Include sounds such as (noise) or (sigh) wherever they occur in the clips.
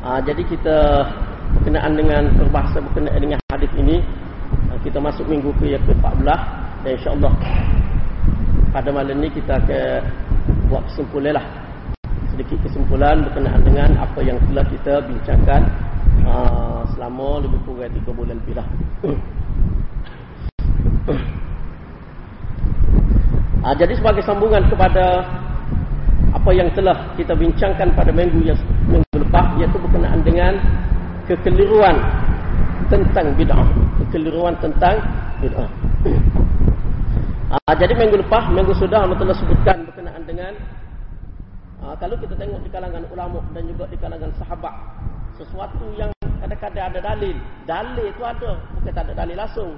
Uh, jadi kita berkenaan dengan berbahasa berkenaan dengan hadis ini uh, kita masuk minggu ke yang ke-14 dan insya-Allah pada malam ni kita akan buat kesimpulan lah sedikit kesimpulan berkenaan dengan apa yang telah kita bincangkan uh, selama lebih kurang 3 bulan lebih lah. (coughs) jadi sebagai sambungan kepada apa yang telah kita bincangkan pada minggu yang minggu lepas iaitu berkenaan dengan kekeliruan tentang bid'ah. Kekeliruan tentang bid'ah. Uh, (clears throat) jadi minggu lepas minggu sudah Allah telah sebutkan berkenaan dengan uh, kalau kita tengok di kalangan ulama dan juga di kalangan sahabat sesuatu yang kadang-kadang ada dalil. Dalil itu ada bukan tak ada dalil langsung.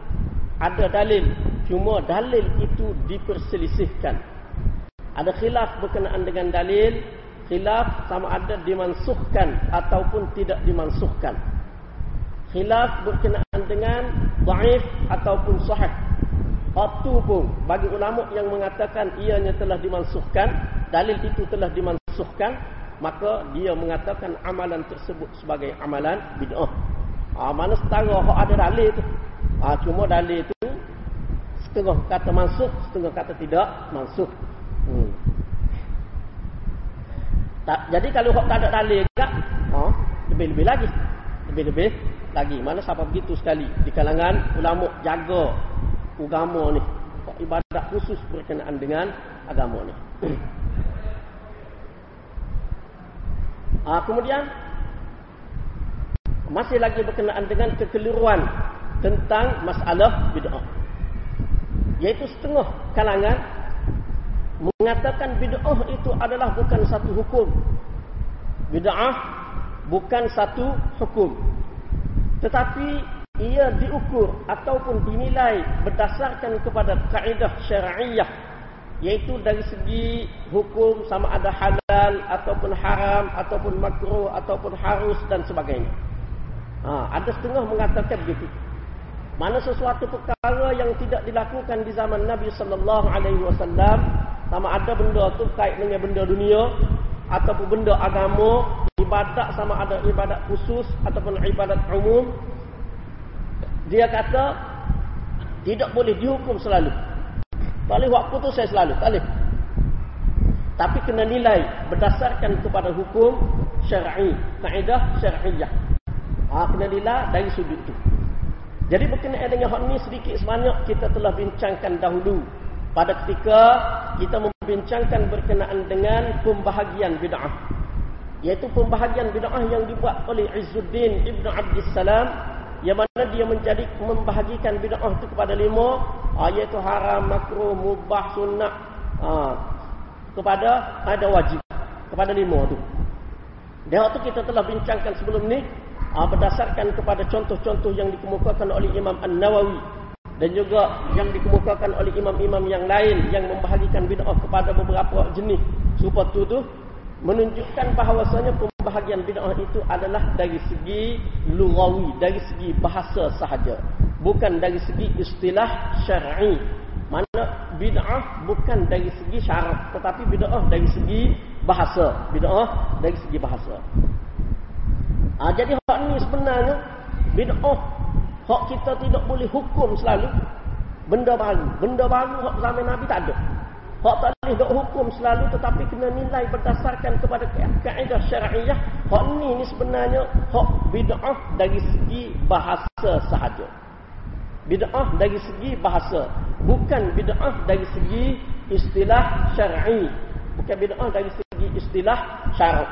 Ada dalil cuma dalil itu diperselisihkan ada khilaf berkenaan dengan dalil khilaf sama ada dimansuhkan ataupun tidak dimansuhkan. Khilaf berkenaan dengan dhaif ataupun sahih. Waktu pun bagi ulama yang mengatakan ianya telah dimansuhkan dalil itu telah dimansuhkan maka dia mengatakan amalan tersebut sebagai amalan bid'ah. Ha, mana setara hak ada dalil tu? Ha, cuma dalil itu setengah kata mansuh setengah kata tidak mansuh Hmm. Tak, jadi kalau hok tak ada dalil tak, ha, lebih-lebih lagi. Lebih-lebih lagi. Mana siapa begitu sekali di kalangan ulama jaga agama ni. Ibadat khusus berkenaan dengan agama ni. ha, (clears throat) kemudian masih lagi berkenaan dengan kekeliruan tentang masalah bid'ah. Yaitu setengah kalangan mengatakan bid'ah itu adalah bukan satu hukum. Bid'ah bukan satu hukum. Tetapi ia diukur ataupun dinilai berdasarkan kepada kaedah syar'iyah yaitu dari segi hukum sama ada halal ataupun haram ataupun makruh ataupun harus dan sebagainya. Ha, ada setengah mengatakan begitu. Mana sesuatu perkara yang tidak dilakukan di zaman Nabi sallallahu alaihi wasallam sama ada benda tu kait dengan benda dunia ataupun benda agama, ibadat sama ada ibadat khusus ataupun ibadat umum. Dia kata tidak boleh dihukum selalu. Tak boleh buat putus saya selalu, tak boleh. Tapi kena nilai berdasarkan kepada hukum syar'i, kaedah syar'iyah. Ha, kena nilai dari sudut itu. Jadi berkenaan dengan hal ini sedikit sebanyak kita telah bincangkan dahulu pada ketika kita membincangkan berkenaan dengan pembahagian bid'ah yaitu pembahagian bid'ah yang dibuat oleh Izzuddin Ibn Abdus Salam yang mana dia menjadi membahagikan bid'ah itu kepada lima iaitu haram, makruh, mubah, sunnah ha, kepada ada wajib kepada lima tu. Dan waktu kita telah bincangkan sebelum ni ha, berdasarkan kepada contoh-contoh yang dikemukakan oleh Imam An-Nawawi dan juga yang dikemukakan oleh imam-imam yang lain yang membahagikan bid'ah kepada beberapa jenis. Serupa tu tu menunjukkan bahawasanya pembahagian bid'ah itu adalah dari segi lughawi dari segi bahasa sahaja. Bukan dari segi istilah syar'i. Mana bid'ah bukan dari segi syarat tetapi bid'ah dari segi bahasa. Bid'ah dari segi bahasa. Ha, jadi hak ni sebenarnya bid'ah Hak kita tidak boleh hukum selalu benda baru. Benda baru hak zaman Nabi tak ada. Hak tak boleh dok hukum selalu tetapi kena nilai berdasarkan kepada kaedah syar'iyah. Hak ni ni sebenarnya hak bid'ah dari segi bahasa sahaja. Bid'ah dari segi bahasa, bukan bid'ah dari segi istilah syar'i. Bukan bid'ah dari segi istilah syarak.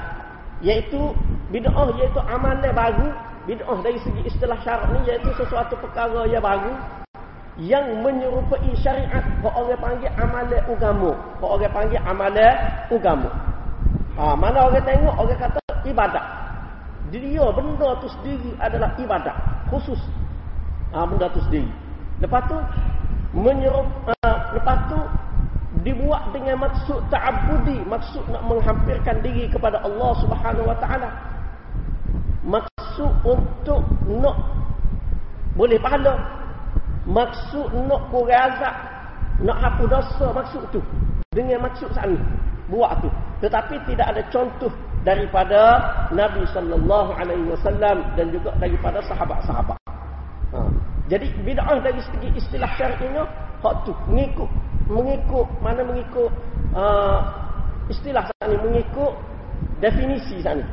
Yaitu bid'ah iaitu amalan baru bid'ah dari segi istilah syarak ni iaitu sesuatu perkara yang baru yang menyerupai syariat. Kau orang panggil amalan agama kau orang panggil amalan agama ha, mana orang tengok orang kata ibadat dia benda tu sendiri adalah ibadat khusus. Ha, benda tu sendiri. Lepas tu menyerup ha, lepas tu dibuat dengan maksud ta'abudi maksud nak menghampirkan diri kepada Allah Subhanahu wa taala maksud untuk nak boleh pahala maksud nak kurang azab nak hapus dosa maksud tu dengan maksud sana buat tu tetapi tidak ada contoh daripada Nabi sallallahu alaihi wasallam dan juga daripada sahabat-sahabat. Ha. Jadi bid'ah dari segi istilah syar'inya hak tu mengikut mengikut mana mengikut uh, istilah sana mengikut definisi sana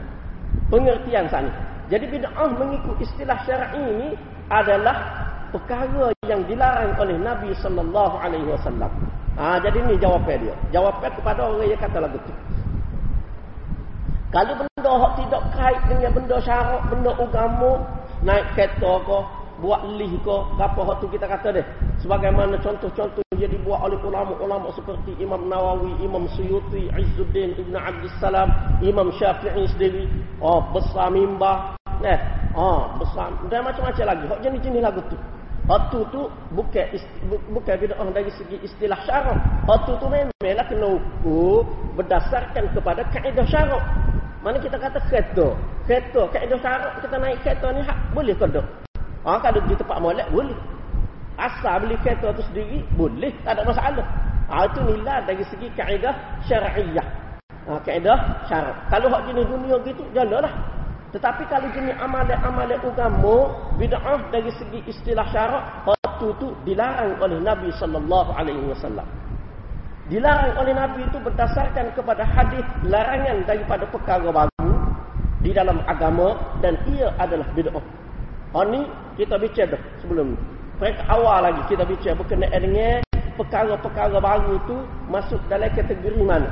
pengertian sana. Jadi bid'ah mengikut istilah syar'i ini adalah perkara yang dilarang oleh Nabi sallallahu alaihi wasallam. Ha, jadi ni jawapan dia. Jawapan kepada orang yang kata lagu tu. Kalau benda hak tidak kait dengan benda syarak, benda agama, naik kereta ke, buat lih ke, apa hak tu kita kata deh. Sebagaimana contoh-contoh yang dibuat oleh ulama-ulama seperti Imam Nawawi, Imam Suyuti, Izzuddin Ibn Abdul Salam, Imam Syafi'i sendiri, oh besar mimbar, eh, oh besar dan macam-macam lagi. Hak jenis-jenis lagu tu. Hatu tu bukan bukan bid'ah dari segi istilah syarak. Hatu tu memanglah kena ukur berdasarkan kepada kaedah syarak. Mana kita kata kereta. Kereta, kaedah syarak kita naik kereta ni hak boleh ke tak? Ha, kalau di tempat molek boleh. Asal beli kereta tu sendiri boleh, tak ada masalah. Ha, itu nilai dari segi kaedah syar'iyah. Ha, kaedah syarak. Kalau hak jenis dunia gitu, jalanlah. Tetapi kalau jenis amalan-amalan agama bid'ah dari segi istilah syarak, waktu itu dilarang oleh Nabi sallallahu alaihi wasallam. Dilarang oleh Nabi itu berdasarkan kepada hadis larangan daripada perkara baru di dalam agama dan ia adalah bid'ah. Ha ni kita bicara dah sebelum. Mereka awal lagi kita bicara berkenaan dengan perkara-perkara baru itu masuk dalam kategori mana?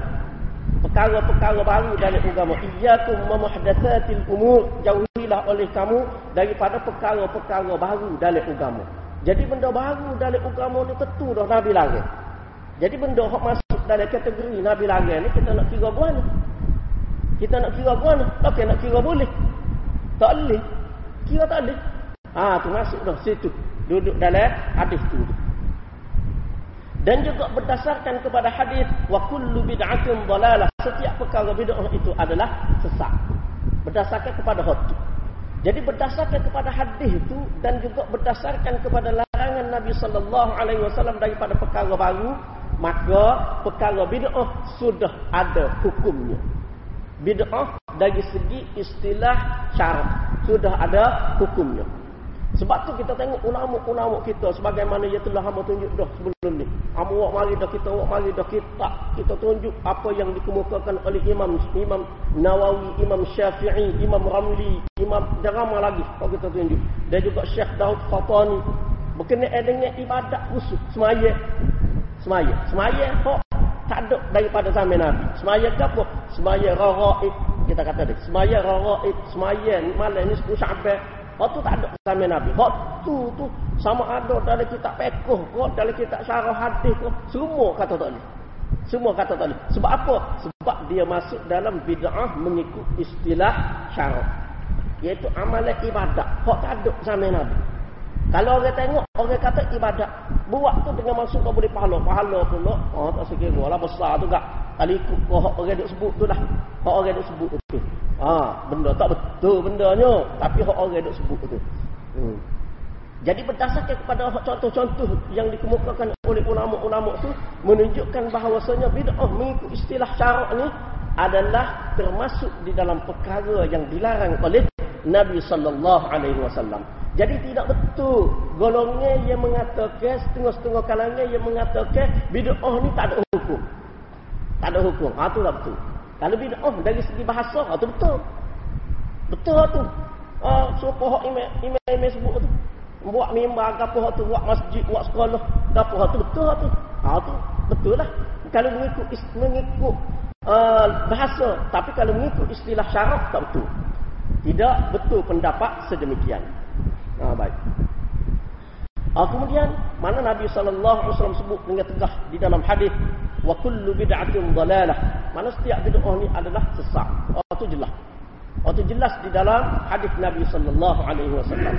Perkara-perkara baru dalam agama. Iyyakum memuhdatsatil umur. Jauhilah oleh kamu daripada perkara-perkara baru dalam agama. Jadi benda baru dalam agama ni tentu dah Nabi larang. Jadi benda hok masuk dalam kategori Nabi larang ni kita nak kira buan. Kita nak kira buan. Okey nak kira boleh. Tak boleh. Kira tak boleh. Ha tu masuk dah situ. Duduk dalam hadis tu dan juga berdasarkan kepada hadis wa kullu bid'atin dhalalah setiap perkara bid'ah itu adalah sesat. Berdasarkan kepada hadis jadi berdasarkan kepada hadis itu dan juga berdasarkan kepada larangan Nabi sallallahu alaihi wasallam daripada perkara baru maka perkara bid'ah sudah ada hukumnya. Bid'ah dari segi istilah syarat sudah ada hukumnya sebab tu kita tengok ulama-ulama kita sebagaimana ia telah hamba tunjuk dah sebelum ni. Hamba awak mari dah kita awak mari dah kita kita tunjuk apa yang dikemukakan oleh Imam Imam Nawawi, Imam Syafi'i, Imam Ramli, Imam Darama lagi kalau kita tunjuk. Dan juga Syekh Daud Fatani berkenaan dengan ibadat khusus semaya. Semaya. Semaya kok tak ada daripada zaman Nabi. Semaya apa? Semaya raraib. Kita kata dia. Semaya raraib. Semaya malam ni 10 Syaban. Hak tu tak ada zaman Nabi. Hak tu tu sama ada dalam kitab pekoh ko, dalam kitab syarah hadis ko, semua kata tak boleh. Semua kata tak boleh. Sebab apa? Sebab dia masuk dalam bid'ah mengikut istilah syarah. Iaitu amalan ibadat. Hak tak ada zaman Nabi. Kalau orang tengok, orang kata ibadat. Buat tu dengan masuk kau boleh pahala. Pahala pula. Oh, tak sekira lah. Besar tu kak. Kalau ikut kau orang duk sebut tu dah. Hak orang duk sebut tu. Ha, benda tak betul bendanya, tapi hak orang duk sebut tu. Hmm. Jadi berdasarkan kepada contoh-contoh yang dikemukakan oleh ulama-ulama tu menunjukkan bahawasanya bid'ah mengikut istilah syarak ni adalah termasuk di dalam perkara yang dilarang oleh Nabi sallallahu alaihi wasallam. Jadi tidak betul golongan yang mengatakan setengah-setengah kalangan yang mengatakan bid'ah ni tak ada hukum. Tak ada hukum. Ha tu tak betul. Kalau bid'ah dari segi bahasa, itu ah, betul. Betul tu. Ah, so pohon imam sebut tu. Buat mimbar apa tu, buat masjid, buat sekolah, apa tu betul tu. Ha tu betul lah. Kalau mengikut mengikut uh, bahasa, tapi kalau mengikut istilah syarak tak betul. Tidak betul pendapat sedemikian. Ha baik. Ha, kemudian mana Nabi sallallahu alaihi wasallam sebut dengan tegas di dalam hadis wa kullu bid'atin dhalalah. Mana setiap bid'ah ni adalah sesat. Oh tu jelas. Oh tu jelas di dalam hadis Nabi sallallahu alaihi wasallam.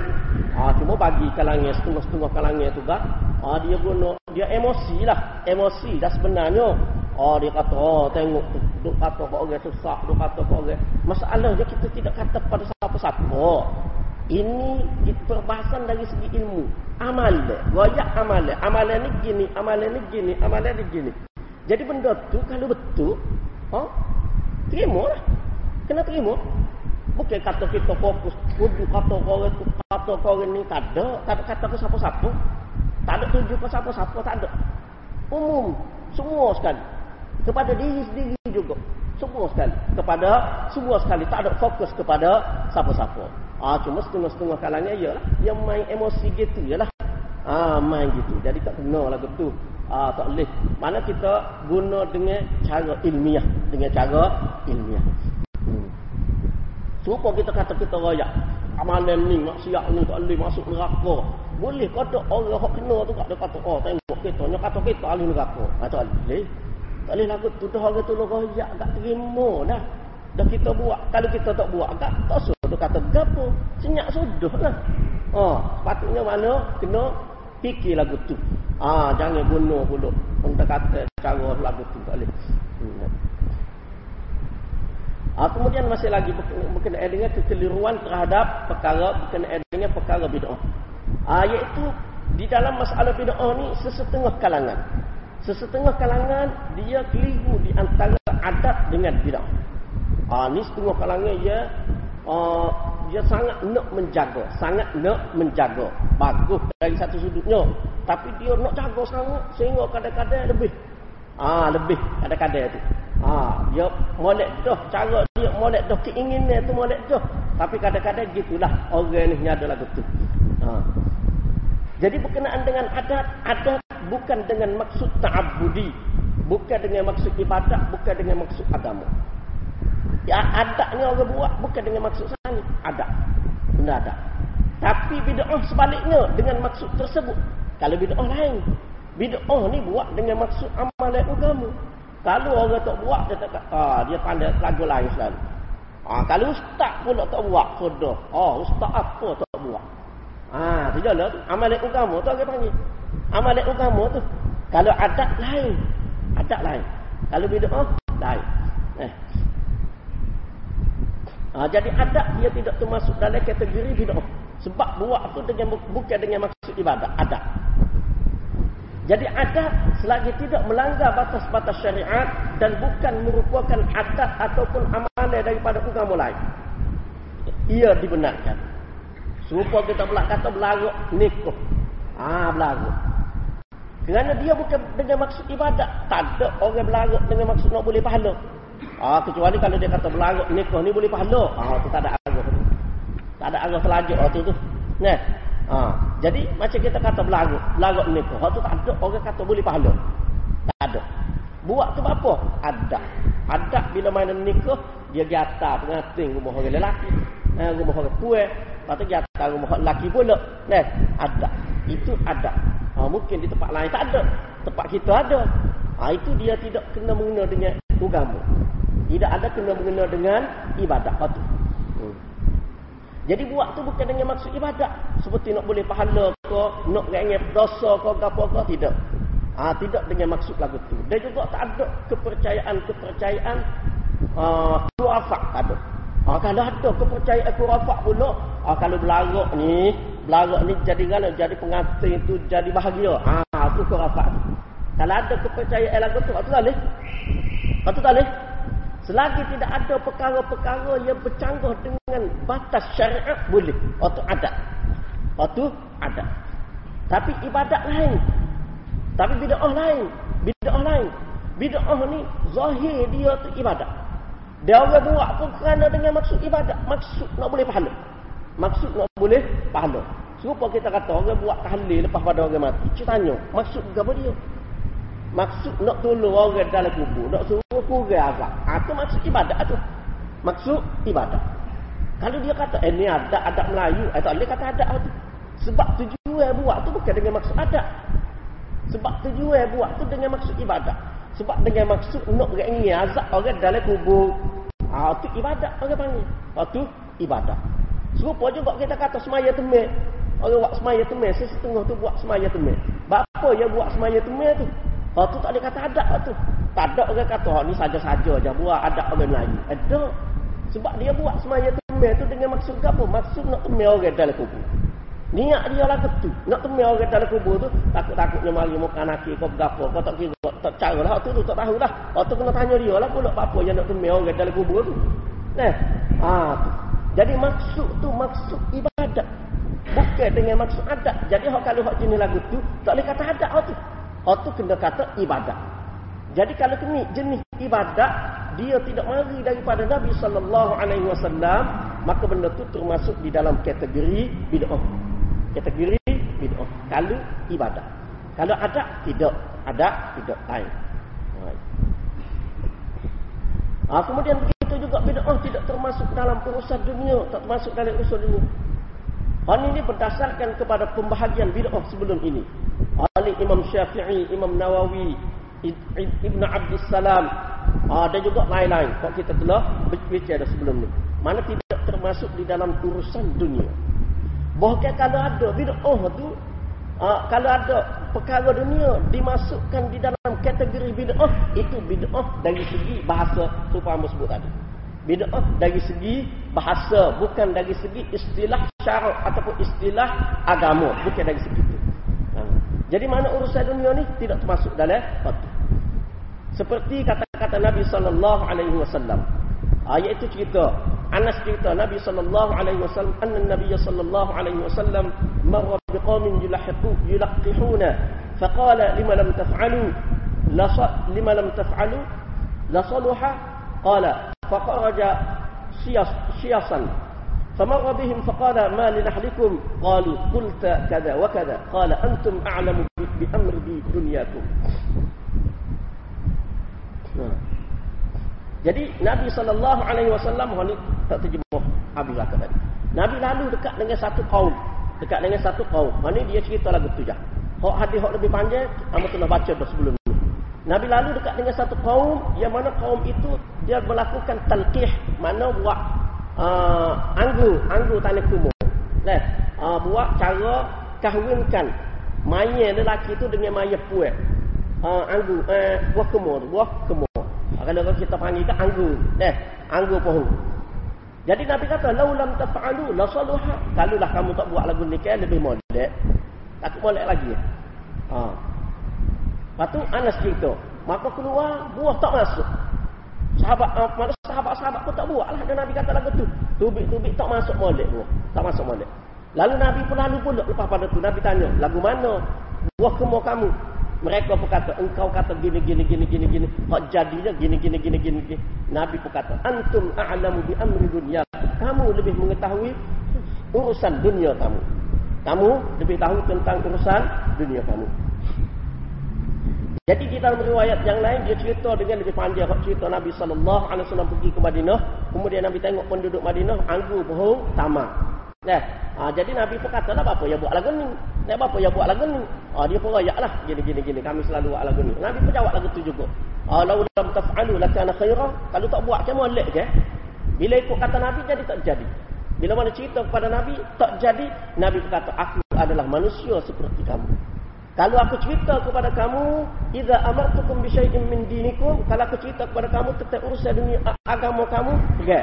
Ah cuma bagi kalangan setengah-setengah kalangan tu kan. Ah dia guna dia emosi lah, emosi dah sebenarnya. Oh dia kata oh tengok tu duk kata kau orang sesat, duk kata orang. Masalahnya kita tidak kata pada siapa-siapa. Ini perbahasan dari segi ilmu. Amal. Royak amal. Amalan ni gini, amalan ni gini, amalan ni gini. Jadi benda tu kalau betul, ha? Terima lah. Kena terima. Bukan kata kita fokus. Kudu kata korang tu. Kata korang ni tak ada. Tak ada kata ke siapa-siapa. Tak ada tuju ke siapa-siapa. Tak ada. Umum. Semua sekali. Kepada diri sendiri juga. Semua sekali. Kepada semua sekali. Tak ada fokus kepada siapa-siapa. Ah, cuma setengah-setengah kalanya ialah. Dia main emosi gitu. Ialah. Ah, main gitu. Jadi tak kena lah gitu. Ah, tak boleh. Mana kita guna dengan cara ilmiah. Dengan cara ilmiah. Hmm. Kita kata kita raya. Amalan ni, maksiat ni tak boleh masuk neraka. Boleh kata orang yang kena tu tak ada kata, oh tengok kita. Dia kata kita ahli neraka. Ah, tak boleh. Tak boleh lagu tu. Dah orang tu raya tak terima dah. Dah kita buat. Kalau kita tak buat, tak, tak dia kata gapo. Senyak sudah lah. Oh, sepatutnya mana kena fikir lagu tu. Ah, jangan bunuh pula. Untuk kata cara lagu tu tak boleh. Hmm. Ah, kemudian masih lagi berkenaan dengan kekeliruan terhadap perkara berkenaan dengan perkara bid'ah. Ah, iaitu di dalam masalah bid'ah ni sesetengah kalangan. Sesetengah kalangan dia keliru di antara adat dengan bid'ah. Ah, ni setengah kalangan dia uh, dia sangat nak menjaga, sangat nak menjaga. Bagus dari satu sudutnya. Tapi dia nak jaga sangat sehingga kadang-kadang lebih. Ah, lebih kadang-kadang tu. Ah, dia molek dah cara dia molek dah keinginan tu molek dah. Tapi kadang-kadang gitulah orang ni ada lagu tu. Ah. Jadi berkenaan dengan adat, adat bukan dengan maksud ta'abbudi, bukan dengan maksud ibadat, bukan dengan maksud agama. Ya, adat ni orang buat bukan dengan maksud sana. Adat. Benda adat. Tapi bid'ah sebaliknya dengan maksud tersebut. Kalau bid'ah lain. Bid'ah ni buat dengan maksud amalan agama. Kalau orang tak buat, dia tak ah, dia pandai lagu lain selalu. Ah, kalau ustaz pula tak buat, sudah. Oh, ustaz apa tak buat? Ah, tu jelah tu. Amalan agama tu orang panggil. Amalan agama tu. Kalau adat lain. Adat lain. Kalau bid'ah lain. Eh, Ha, jadi adat dia tidak termasuk dalam kategori bid'ah. Sebab buat tu dengan bukan dengan maksud ibadat, adat. Jadi adat selagi tidak melanggar batas-batas syariat dan bukan merupakan adat ataupun amalan daripada agama lain. Ia dibenarkan. Serupa kita pula kata berlarut nikah. Ah, ha, berlarut. Kerana dia bukan dengan maksud ibadat. Tak ada orang berlarut dengan maksud nak boleh pahala. Ah kecuali kalau dia kata berlarut nikah ni boleh pahala. Ah tu tak ada arah tu. Tak ada arah selanjut waktu tu. Nah. Ah jadi macam kita kata berlarut, berlarut nikah. Waktu tak ada orang kata boleh pahala. Tak ada. Buat tu apa? Ada. Ada bila main nikah dia jata pengantin rumah orang lelaki. Eh rumah orang puan. Lepas tu jata rumah lelaki pula. Nah, ada. Itu ada. Ha, mungkin di tempat lain tak ada. Tempat kita ada. Ha, itu dia tidak kena mengena dengan agama. Tidak ada kena mengena dengan ibadat itu. Hmm. Jadi buat tu bukan dengan maksud ibadat. Seperti nak boleh pahala ke, nak rengek dosa ke, apa ke, tidak. Ah, tidak dengan maksud lagu tu. Dan juga tak ada kepercayaan-kepercayaan uh, kurafak. Tak ada. Ah, kalau ada kepercayaan kurafak pula, ah, kalau belarok ni, belarok ni jadi gana, jadi pengantin itu jadi bahagia. Ah, itu kurafak. Kalau ada kepercayaan lagu tu, itu tak boleh. Itu tak boleh. Selagi tidak ada perkara-perkara yang bercanggah dengan batas syariat boleh. Waktu ada. Waktu ada. Tapi ibadat lain. Tapi bid'ah lain. Bid'ah lain. Bid'ah ni zahir dia tu ibadat. Dia orang buat pun kerana dengan maksud ibadat. Maksud nak boleh pahala. Maksud nak boleh pahala. Serupa kita kata orang buat tahlil lepas pada orang mati. Cik tanya. Maksud apa dia? Maksud nak tolong orang dalam kubur. Nak suruh kurang. Itu ha, maksud ibadat tu. Maksud ibadat. Kalau dia kata, eh ni adat, adat Melayu. Eh tak boleh kata adat tu. Sebab tujuan buat tu bukan dengan maksud adat. Sebab tujuan buat tu dengan maksud ibadat. Sebab dengan maksud nak rengi azab orang dalam kubur. Ha, ibadat orang panggil. Ah tu ibadat. Serupa juga kita kata semaya temik. Orang buat semaya temik. Sesetengah tu buat semaya temik. Bapa yang buat semaya temik tu? Lepas tu tak boleh kata adat tu. Tak ada orang kata, oh, ni saja-saja je buat adat orang Melayu. Ada. Sebab dia buat semaya temel tu dengan maksud apa? Maksud nak temel orang dalam kubur. Niat dia lah tu. Nak temel orang dalam kubur tu, takut-takutnya mari muka naki kau berapa. Kau tak kira, tak cara lah. Tu tu tak tahu lah. Lepas tu kena tanya dia lah pula apa yang nak temel orang dalam kubur tu. Nah, ha, tu. Jadi maksud tu maksud ibadat. Bukan dengan maksud adat. Jadi kalau hak jenis lagu tu tak boleh kata hak tu. Hak tu kena kata ibadat. Jadi kalau kini jenis ibadat dia tidak mari daripada Nabi sallallahu alaihi wasallam, maka benda tu termasuk di dalam kategori bid'ah. Kategori bid'ah. Kalau ibadat. Kalau adat tidak, adat tidak lain. Ha, kemudian begitu juga bid'ah tidak termasuk dalam urusan dunia, tak termasuk dalam urusan dunia. Hal ini berdasarkan kepada pembahagian bid'ah sebelum ini. Oleh Imam Syafi'i, Imam Nawawi, Ibn Abdul Salam, ha, dan juga lain-lain. Kalau kita telah berbicara sebelum ini. Mana tidak termasuk di dalam urusan dunia. Bahkan kalau ada bid'ah tu, Ha, kalau ada perkara dunia dimasukkan di dalam kategori bid'ah, itu bid'ah dari segi bahasa supaya sebut tadi. Bid'ah dari segi bahasa, bukan dari segi istilah syarak ataupun istilah agama, bukan dari segi itu. Ha. Jadi mana urusan dunia ni tidak termasuk dalam waktu. Seperti kata-kata Nabi sallallahu alaihi wasallam. Ayat itu cerita Anas cerita Nabi sallallahu alaihi wasallam anna Nabi sallallahu alaihi wasallam marra biqaumin yulahiqu yulaqihuna faqala lima lam taf'alu la lima lam taf'alu la saluha qala faqaraja siyas siyasan فمر بهم فقال ما لنحلكم قالوا قلت كذا وكذا قال أنتم أعلم بأمر دنياكم Jadi Nabi sallallahu alaihi wasallam ni tak terjemah habis lah tadi. Nabi lalu dekat dengan satu kaum, dekat dengan satu kaum. Mana dia cerita lagu tu jah. Hak hadis hak lebih panjang, hamba telah baca dah sebelum ni. Nabi lalu dekat dengan satu kaum yang mana kaum itu dia melakukan talqih, mana buat uh, anggur, anggur tanah kumuh. Nah, uh, buat cara kahwinkan mayat lelaki itu dengan mayat puan. Uh, anggur, uh, buah kumuh, buah kumuh kalau kita panggil kan anggur. Eh, anggur pohon. Jadi Nabi kata, "Laulam taf'alu la saluha." Kalaulah kamu tak buat lagu nikah lebih molek. Takut molek lagi. Ha. Patu Anas cerita, maka keluar buah tak masuk. Sahabat uh, sahabat-sahabat pun tak buat lah. Dan Nabi kata lagu tu. Tubik-tubik tak masuk molek buah. Tak masuk molek. Lalu Nabi pun lalu pula lepas pada tu Nabi tanya, "Lagu mana buah kemur kamu?" Mereka pun kata, engkau kata gini, gini, gini, gini, gini. Kok jadinya gini, gini, gini, gini, gini. Nabi pun kata, antum a'lamu bi amri dunia. Kamu lebih mengetahui urusan dunia kamu. Kamu lebih tahu tentang urusan dunia kamu. Jadi di dalam riwayat yang lain dia cerita dengan lebih panjang cerita Nabi sallallahu alaihi wasallam pergi ke Madinah, kemudian Nabi tengok penduduk Madinah anggur pohon tamak. Nah, ha, jadi Nabi pun kata lah apa yang buat lagu ni. Nak apa yang buat lagu ni. Ha, dia pun rayak lah. Gini, gini, gini. Kami selalu buat lagu ni. Nabi pun jawab lagu tu juga. Ha, Lau lam taf'alu lakana khairah. Kalau tak buat, macam mana ke? Bila ikut kata Nabi, jadi tak jadi. Bila mana cerita kepada Nabi, tak jadi. Nabi pun kata, aku adalah manusia seperti kamu. Kalau aku cerita kepada kamu, Iza amartukum bisyai'in min dinikum. Kalau aku cerita kepada kamu tentang urusan dunia agama kamu, ya.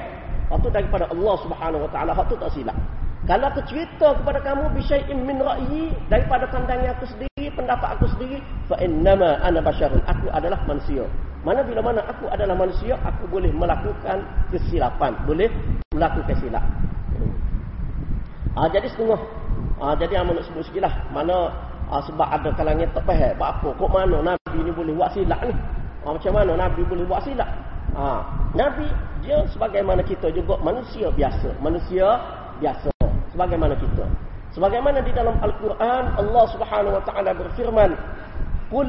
Itu daripada Allah subhanahu wa ta'ala. Itu tak silap. Kalau aku cerita kepada kamu bisyai'in min ra'yi daripada pandangan aku sendiri, pendapat aku sendiri, fa innama ana basyarun. Aku adalah manusia. Mana bila mana aku adalah manusia, aku boleh melakukan kesilapan, boleh melakukan silap. Ah jadi setengah. Ah jadi amun nak sebut sikitlah mana ah, sebab ada kalangan tak faham apa kok mana nabi ni boleh buat silap ni. Ah, macam mana nabi boleh buat silap? Ah nabi dia sebagaimana kita juga manusia biasa, manusia biasa sebagaimana kita. Sebagaimana di dalam Al-Quran Allah Subhanahu wa taala berfirman, "Qul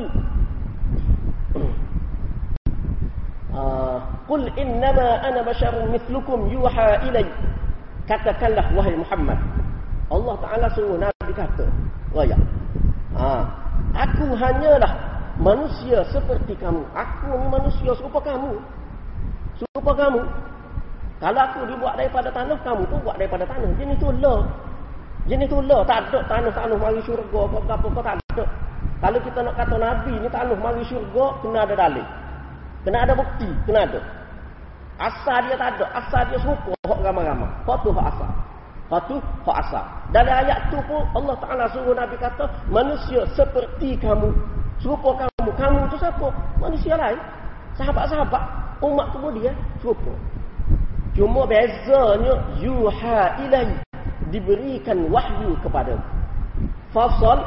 (clears throat) ah, Qul innama ana basyarun mithlukum yuha ilai." Katakanlah wahai Muhammad. Allah Taala suruh Nabi kata, "Oh ya. Ha, aku hanyalah manusia seperti kamu. Aku ni manusia serupa kamu. Serupa kamu. Kalau aku dibuat daripada tanah, kamu pun buat daripada tanah. Jenis tu lah. Jenis tu lah. Tak ada tanah-tanah mari syurga. Apa-apa kau tak ada. Kalau kita nak kata Nabi ni tanah mari syurga, kena ada dalil. Kena ada bukti. Kena ada. Asal dia tak ada. Asal dia serupa. Hak ramah-ramah. Hak tu hak asal. Hak tu asal. Dalam ayat tu pun Allah Ta'ala suruh Nabi kata, manusia seperti kamu. Serupa kamu. Kamu tu siapa? Manusia lain. Sahabat-sahabat. Umat dia serupa. Cuma bezanya yuha ilai diberikan wahyu kepada. Fasal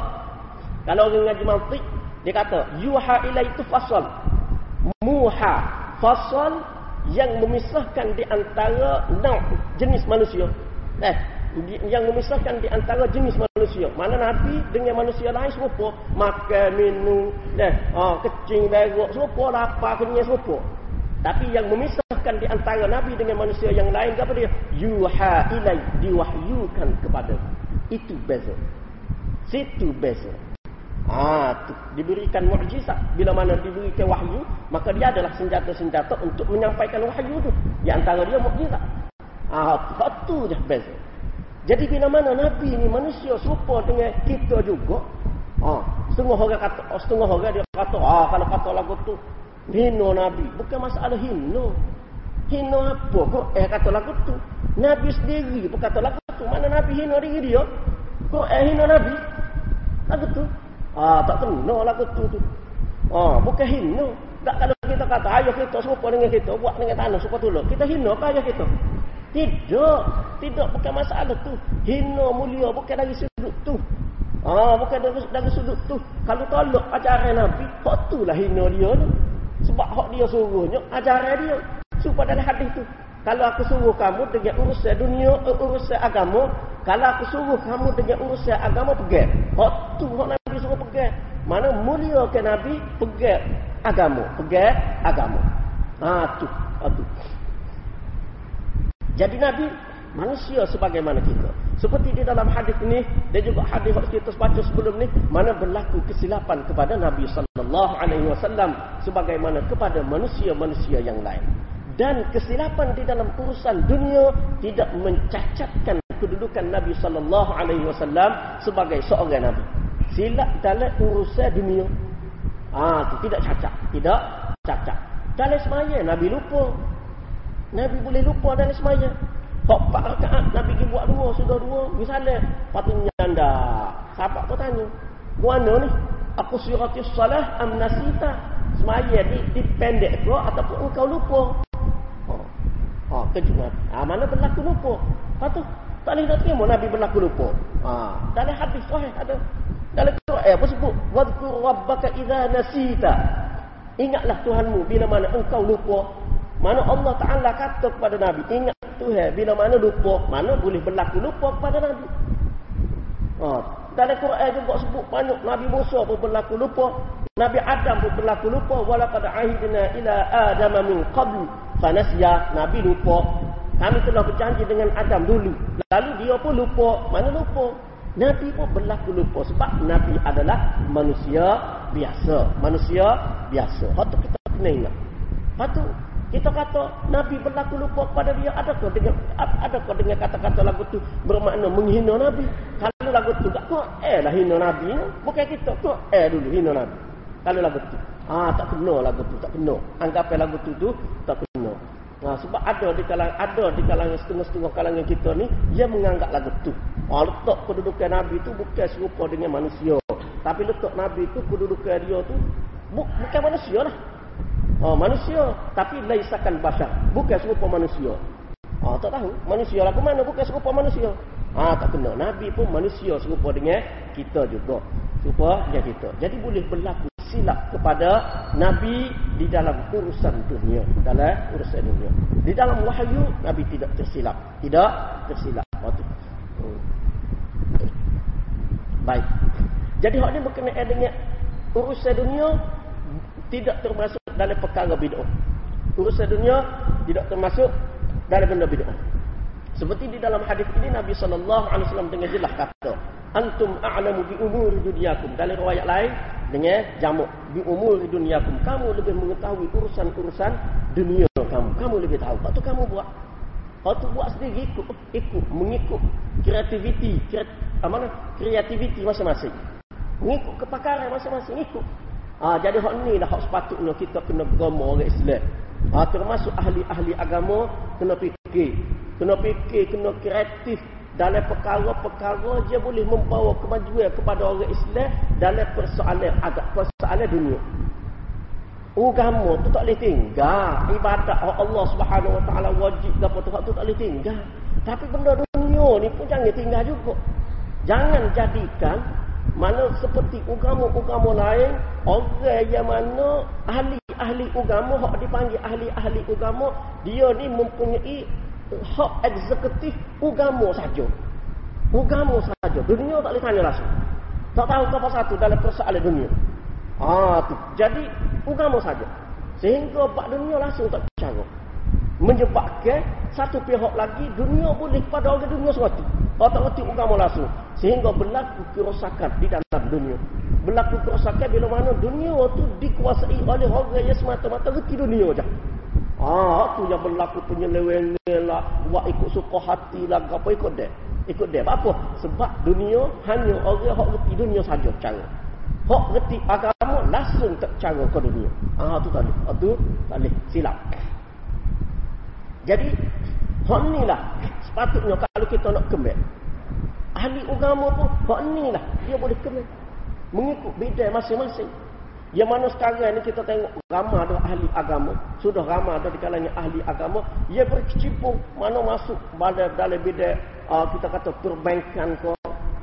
kalau orang ngaji mantik dia kata yuha ilai itu fasal. Muha fasal yang memisahkan di antara jenis manusia. Eh, yang memisahkan di antara jenis manusia. Mana Nabi dengan manusia lain serupa. Makan, minum, dah, ha, kecing, berok, serupa, lapar, kenyang, serupa. Tapi yang memisahkan di antara Nabi dengan manusia yang lain, apa dia? Yuha ilai, diwahyukan kepada. Itu beza. Situ beza. Tu, diberikan mukjizat. Bila mana diberikan wahyu, maka dia adalah senjata-senjata untuk menyampaikan wahyu tu. Di antara dia mukjizat. Ah, ha, tu je beza. Jadi bila mana Nabi ni manusia serupa dengan kita juga. Ha, setengah orang kata, oh, setengah orang dia kata, ah kalau kata lagu tu hina Nabi, bukan masalah hina. Hina apa kok eh kata lagu tu? Nabi sendiri pun kata lagu tu. Mana Nabi hina diri dia? Kok eh hina Nabi? Lagu tu. Ah tak kena lagu tu tu. Ah bukan hina. Tak kalau kita kata ayah kita serupa dengan kita buat dengan tanah supaya tolong. Kita hina ke ayah kita? Tidak. Tidak bukan masalah tu. Hina mulia bukan dari sudut tu. Ah, bukan dari, dari sudut tu. Kalau tolak ajaran Nabi, hak tu lah hina dia tu. Sebab hak dia suruhnya, ajaran dia. Supaya dalam hadis tu. Kalau aku suruh kamu dengan urusan dunia, uh, urusan agama. Kalau aku suruh kamu dengan urusan agama, pegang. Hak tu hak Nabi suruh pegang. Mana mulia ke Nabi, pegang agama. Pegang agama. Ah, tu. Ah, tu. Jadi Nabi manusia sebagaimana kita. Seperti di dalam hadis ini dan juga hadis yang kita baca sebelum ni mana berlaku kesilapan kepada Nabi sallallahu alaihi wasallam sebagaimana kepada manusia-manusia yang lain. Dan kesilapan di dalam urusan dunia tidak mencacatkan kedudukan Nabi sallallahu alaihi wasallam sebagai seorang nabi. Silap dalam urusan dunia. Ah, itu tidak cacat, tidak cacat. Dalam semaya Nabi lupa Nabi boleh lupa dalam semaya. Kok empat rakaat Nabi pergi buat dua, sudah dua. Misalnya, patutnya anda. Sahabat tu tanya. Mana ni? Aku siratis salah am nasita. Semaya ni dipendek ke ataupun engkau lupa. Oh, oh kejut ha, Mana berlaku lupa? Tu, tak boleh nak terima Nabi berlaku lupa. Ha, dalam hadis sahih ada. Dalam Quran eh, apa sebut? Wadkur rabbaka idha nasita. Ingatlah Tuhanmu bila mana engkau lupa. Mana Allah Ta'ala kata kepada Nabi, ingat Tuhan, bila mana lupa, mana boleh berlaku lupa kepada Nabi. Ha. Dalam Quran juga sebut banyak Nabi Musa pun berlaku lupa. Nabi Adam pun berlaku lupa. Walakad ahidina ila Adam min qabl. Fanasya, Nabi lupa. Kami telah berjanji dengan Adam dulu. Lalu dia pun lupa. Mana lupa? Nabi pun berlaku lupa. Sebab Nabi adalah manusia biasa. Manusia biasa. Itu kita kena ingat. Lepas kita kata Nabi berlaku lupa kepada dia. Adakah dengan adakah dengan kata-kata lagu tu bermakna menghina Nabi? Kalau lagu tu tak kau eh lah hina Nabi. Bukan kita kau eh dulu hina Nabi. Kalau lagu tu. Ah tak kena lagu tu, tak kena. Anggap lagu tu tu tak kena. Nah, sebab ada di kalangan ada di kalangan setengah-setengah kalangan kita ni dia menganggap lagu tu. Ah letak kedudukan Nabi tu bukan serupa dengan manusia. Tapi letak Nabi tu kedudukan dia tu bukan manusia lah. Oh, manusia tapi laisakan bashar, bukan serupa manusia. Ah, tak tahu manusia lah ke mana bukan serupa manusia. Ah, tak kena. Nabi pun manusia serupa dengan kita juga. Serupa dengan kita. Jadi boleh berlaku silap kepada Nabi di dalam urusan dunia, dalam urusan dunia. Di dalam wahyu Nabi tidak tersilap, tidak tersilap. Waktu. Hmm. Baik. Jadi hak ni berkenaan dengan urusan dunia tidak termasuk dalam perkara bid'ah. Urusan dunia tidak termasuk dalam benda bid'ah. Seperti di dalam hadis ini Nabi sallallahu alaihi wasallam dengan jelas kata, "Antum a'lamu bi umuri dunyakum." Dalam riwayat lain dengan jamak bi umuri dunyakum, kamu lebih mengetahui urusan-urusan dunia kamu. Kamu lebih tahu. Apa tu kamu buat? Kau tu buat sendiri ikut, ikut mengikut kreativiti, kreat? Kreativiti masing-masing. Mengikut kepakaran masing-masing ikut. Ha, jadi hak ni dah hak sepatutnya kita kena beragama orang Islam. Ha, termasuk ahli-ahli agama kena fikir. Kena fikir, kena kreatif dalam perkara-perkara dia boleh membawa kemajuan kepada orang Islam dalam persoalan agak persoalan dunia. Agama tu tak boleh tinggal. Ibadat Allah Subhanahu Wa Taala wajib apa tu tu tak boleh tinggal. Tapi benda dunia ni pun jangan tinggal juga. Jangan jadikan mana seperti agama-agama lain orang yang mana ahli-ahli agama hak dipanggil ahli-ahli agama dia ni mempunyai hak eksekutif agama saja. Agama saja. Dunia tak boleh tanya langsung. Tak tahu apa satu dalam persoalan dunia. Ah tu. Jadi agama saja. Sehingga pak dunia langsung tak cara. Menyebabkan satu pihak lagi dunia boleh pada orang dunia suatu. Orang tak agama langsung. Sehingga berlaku kerosakan di dalam dunia. Berlaku kerosakan bila mana dunia tu dikuasai oleh orang yang semata-mata reti dunia saja. Ah, tu yang berlaku penyelewengan lah, buat ikut suka hati lah, apa ikut dia. Ikut dia. Apa? Sebab dunia hanya orang yang reti dunia saja cara. Hak reti agama langsung tak cara ke dunia. Ah, tu tadi. Ah, tu tadi. Silap. Jadi, hak ni lah sepatutnya kalau kita nak kembali. Ahli agama pun, hak ni lah dia boleh kembali. Mengikut beda masing-masing. Yang mana sekarang ni kita tengok ramai ada ahli agama. Sudah ramai ada di kalangan ahli agama. Ia berkecimpung mana masuk pada dalam bidang uh, kita kata perbankan ke.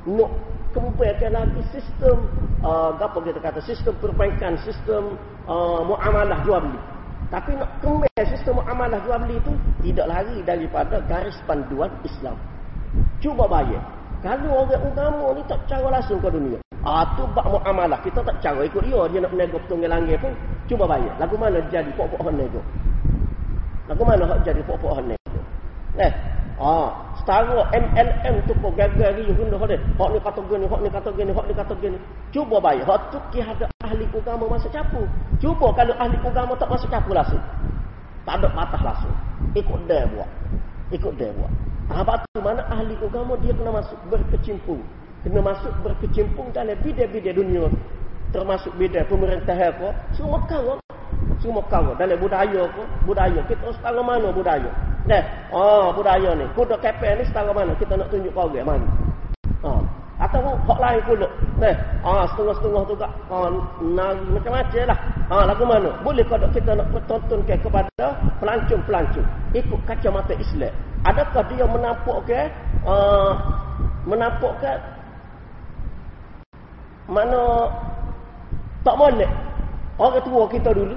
Nak kembalikan lagi sistem, uh, apa kita kata, sistem perbankan, sistem uh, muamalah jual beli. Tapi nak kembali sistem muamalah jual beli itu tidak lari daripada garis panduan Islam. Cuba bayar. Kalau orang agama ni tak cara langsung ke dunia. Ah tu bab muamalah kita tak cara ikut dia dia nak nego petunggal langit pun cuba bayar. Lagu mana jadi pokok-pokok nego? Lagu mana hak jadi pokok-pokok nego? Eh, ah setara MLM tu pun gagal riuh benda dia. Hak ni kata gini, hak ni kata gini, hak ni kata gini. Cuba bayar. Hak tu ada ahli agama masuk capu. Cuba kalau ahli agama tak masuk capu langsung. Tak ada patah langsung. Ikut dia buat. Ikut dia buat. Apa tu mana ahli agama dia kena masuk berkecimpung kena masuk berkecimpung dalam bidang-bidang dunia termasuk bidang pemerintah apa semua kau semua kau dalam budaya apa budaya. Kita setara mana budaya? Dah oh budaya ni. Kuda kepel ni setara mana? Kita nak tunjuk kau orang mana? Oh atau hak lain pula. Dah ah setengah-setengah tu kak ah nari macam-macam lah. Ah lagu mana? Boleh kalau kita nak tonton ke kepada pelancong-pelancong? Ikut kacamata Islam. Adakah dia menampuk ke ah menampuk ke? Mana tak boleh orang tua kita dulu.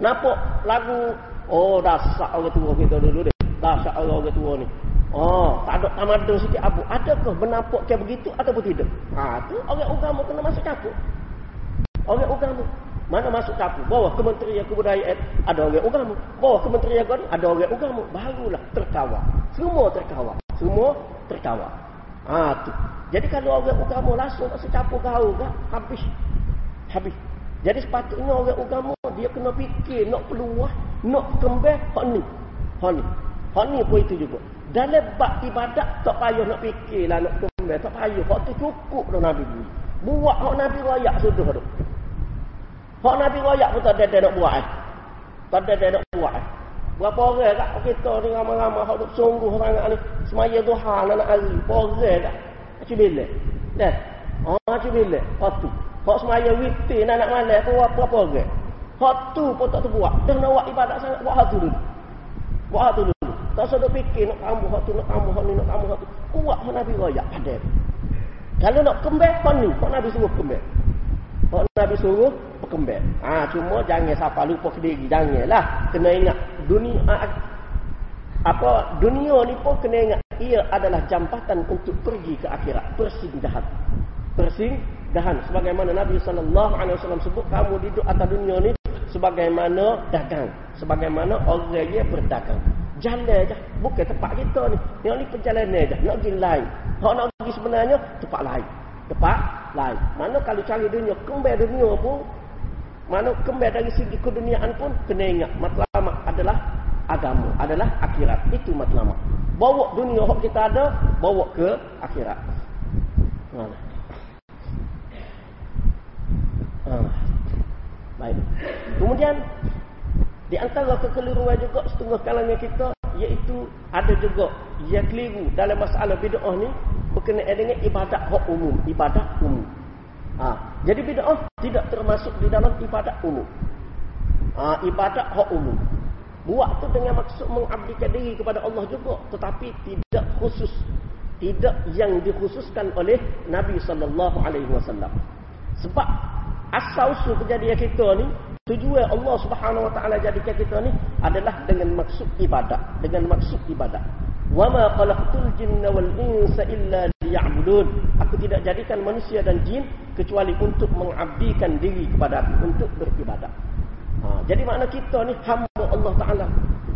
Nampak lagu oh dasar orang tua kita dulu deh dasar orang, orang tua ni. Oh tak ada tamadun sikit. Abu adakah menampak kayak begitu ataupun tidak? Ha tu orang agama kena masuk campur orang agama. Mana masuk campur bawah kementerian kebudayaan ada orang agama. Bawah kementerian agama ada orang agama. Barulah terkawal semua terkawal semua terkawal ha tu. Jadi kalau orang agama langsung tak secampur kau ke, habis. Habis. Jadi sepatutnya orang agama dia kena fikir nak peluah, nak kembang hak ni. Hak ni. Hak ni pun itu juga. Dalam bab ibadat tak payah nak fikirlah nak kembang, tak payah. Hak tu cukup dah Nabi ni. Buat hak Nabi royak sudah tu. Hak Nabi royak pun tak ada nak buat eh. Tak ada nak buat eh. Berapa orang kat kita ni ramai-ramai hak sungguh sangat ni. Semaya duha nak hari. Berapa orang kat Macam bila? Dah. Oh, macam bila? Tu. Hak semaya witir nak nak malam apa apa apa orang. Hak tu pun tak terbuat. Dah nak buat ibadat sangat buat hak tu dulu. Buat hak tu dulu. Tak duk fikir nak tambah hak tu, nak tambah hak ni, nak tambah hak tu. Kuat hak Nabi royak pada. Kalau nak kembang kau ni, kau Nabi suruh kembang. Kau Nabi suruh. Ah, ha, cuma jangan siapa lupa ke diri, janganlah. Kena ingat dunia apa dunia ni pun kena ingat ia adalah jambatan untuk pergi ke akhirat persinggahan persinggahan sebagaimana Nabi sallallahu alaihi wasallam sebut kamu hidup atas dunia ni sebagaimana dagang. Sebagaimana orang yang berdagang. Jalan aja bukan tempat kita ni. Yang ni perjalanan aja nak pergi lain. Hak nak pergi sebenarnya tempat lain. Tempat lain. Mana kalau cari dunia kembali dunia pun mana kembali dari segi keduniaan pun kena ingat matlamat adalah agama adalah akhirat. Itu matlamat. Bawa dunia yang kita ada, bawa ke akhirat. Ha. Ha. Baik. Kemudian di antara kekeliruan juga setengah kalangan kita iaitu ada juga yang keliru dalam masalah bid'ah ni berkenaan dengan ibadat hak umum, ibadat umum. Ha. Jadi bid'ah tidak termasuk di dalam ibadat umum. Ha, ibadat hak umum. Buat tu dengan maksud mengabdikan diri kepada Allah juga. Tetapi tidak khusus. Tidak yang dikhususkan oleh Nabi SAW. Sebab asal usul kejadian kita ni. Tujuan Allah Subhanahu Wa Taala jadikan kita ni adalah dengan maksud ibadat, dengan maksud ibadat. Wa ma khalaqtul jinna wal insa illa liya'budun. Aku tidak jadikan manusia dan jin kecuali untuk mengabdikan diri kepada aku untuk beribadat. Ha, jadi makna kita ni hamba Allah Taala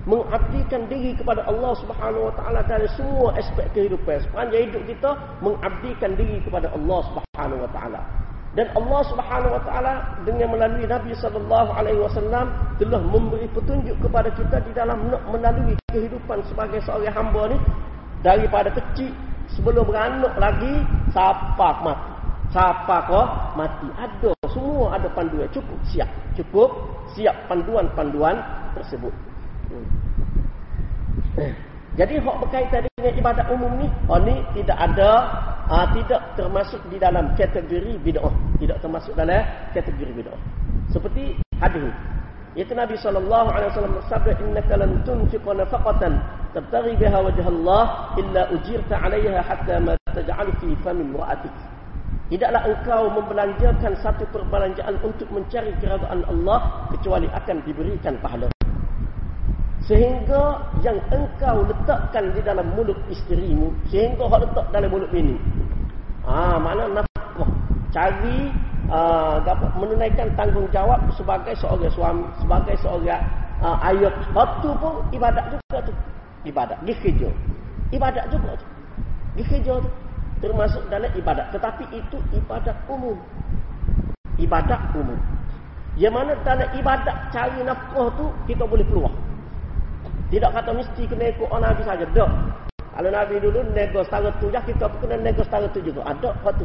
mengabdikan diri kepada Allah Subhanahu Wa Taala dari semua aspek kehidupan. Sepanjang hidup kita mengabdikan diri kepada Allah Subhanahu Wa Taala. Dan Allah Subhanahu wa taala dengan melalui Nabi sallallahu alaihi wasallam telah memberi petunjuk kepada kita di dalam melalui kehidupan sebagai seorang hamba ni daripada kecil sebelum beranak lagi siapa mati. Siapa kau mati. Ada semua ada panduan cukup siap. Cukup siap panduan-panduan tersebut. Hmm. Jadi hak berkaitan dengan ibadat umum ni, oh ni tidak ada uh, tidak termasuk di dalam kategori bid'ah, tidak termasuk dalam kategori bid'ah. Seperti hadis Yaitu Nabi sallallahu alaihi wasallam bersabda innaka lan tunfiqa nafaqatan tabtaghi biha wajha Allah illa ujirta 'alayha hatta ma taj'al fi fami imra'atik. Tidaklah engkau membelanjakan satu perbelanjaan untuk mencari keridhaan Allah kecuali akan diberikan pahala sehingga yang engkau letakkan di dalam mulut isterimu sehingga hak letak dalam mulut bini. Ah ha, mana nafkah. Cari uh, menunaikan tanggungjawab sebagai seorang suami sebagai seorang uh, ayah. Waktu pun ibadat juga tu. Ibadat di kerja. Ibadat juga tu. Di kerja tu. Termasuk dalam ibadat. Tetapi itu ibadat umum. Ibadat umum. Yang mana dalam ibadat cari nafkah tu kita boleh keluar tidak kata mesti kena ikut orang Nabi saja. Tak. Kalau Nabi dulu nego setara tu, ya kita pun kena nego setara tu juga. Ada waktu.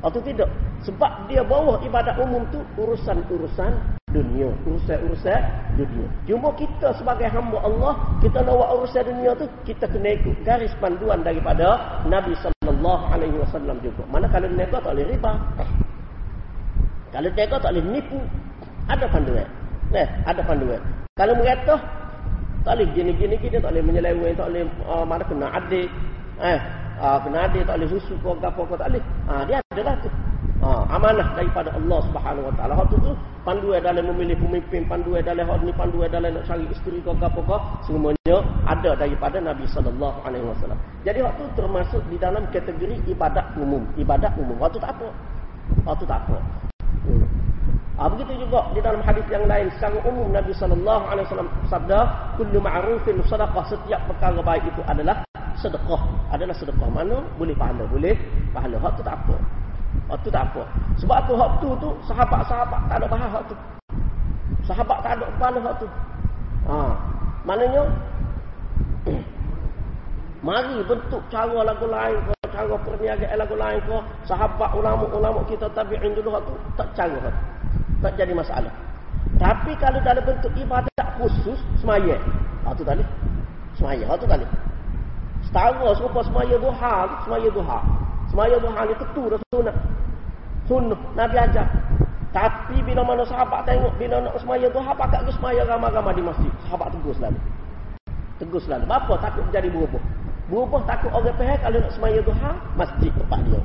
Waktu tidak. Sebab dia bawa ibadat umum tu urusan-urusan dunia. Urusan-urusan dunia. Cuma kita sebagai hamba Allah, kita nak buat urusan dunia tu, kita kena ikut garis panduan daripada Nabi SAW juga. Mana kalau nego tak boleh riba. Kalau nego tak boleh nipu. Ada panduan. Nah, ada panduan. Kalau mengatakan tak boleh gini-gini kita tak boleh menyeleweng, tak boleh uh, mana kena adik. Eh, uh, kena adik tak boleh susu kau gapo kau tak boleh. Ha, dia adalah tu. Ha, amanah daripada Allah Subhanahu Wa Taala. Hak tu panduan dalam memilih pemimpin, panduan dalam hak ni, panduan dalam nak cari isteri kau gapo kau, semuanya ada daripada Nabi sallallahu alaihi wasallam. Jadi hak tu termasuk di dalam kategori ibadat umum, ibadat umum. Hak tu tak apa. Hak tu tak apa. Ha, begitu juga di dalam hadis yang lain. Secara umum Nabi sallallahu alaihi wasallam sabda kullu ma'rufin sadaqah setiap perkara baik itu adalah sedekah. Adalah sedekah. Mana boleh pahala? Boleh pahala hak tu tak apa. Hak tu tak apa. Sebab apa hak tu tu? Sahabat-sahabat tak ada bahas hak tu. Sahabat tak ada pahala hak tu. Ha. Maknanya (clears throat) mari bentuk cara lagu lain ko cara perniagaan lagu lain ko sahabat ulama-ulama kita tabi'in dulu hak tu tak cara hak tu tak jadi masalah. Tapi kalau dalam bentuk ibadat khusus semaya. Ha tu tadi. Semaya, ha tu tadi. Setara serupa semaya duha, semaya duha. Semaya duha ni ketu dah sunat. Sunnah Nabi ajar. Tapi bila mana sahabat tengok bila nak semaya duha pakat ke semaya ramai-ramai di masjid. Sahabat tegur selalu. Tegur selalu. Apa takut jadi berubah? Berubah takut orang pahal kalau nak semaya duha, masjid tempat dia.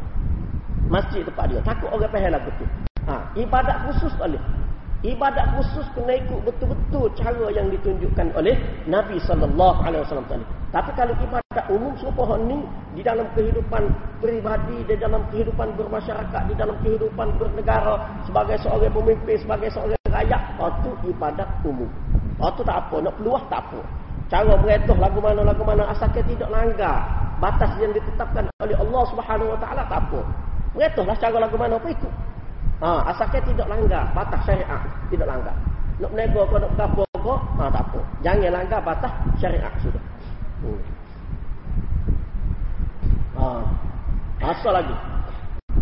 Masjid tempat dia. Takut orang pahal lah betul. Ibadat khusus boleh. Ibadat khusus kena ikut betul-betul cara yang ditunjukkan oleh Nabi sallallahu alaihi wasallam tadi. Tapi kalau ibadat umum serupa ni di dalam kehidupan peribadi, di dalam kehidupan bermasyarakat, di dalam kehidupan bernegara sebagai seorang pemimpin, sebagai seorang rakyat, itu ibadat umum. Itu tak apa, nak peluah tak apa. Cara beretuh lagu mana lagu mana asalkan tidak langgar batas yang ditetapkan oleh Allah Subhanahu wa taala tak apa. Beretuhlah cara lagu mana apa ikut. Ha, asalkan tidak langgar batas syariat, tidak langgar. Nak menego kau nak berapa kau, ha, tak apa. Jangan langgar batas syariat sudah. Hmm. Ha. Asal lagi.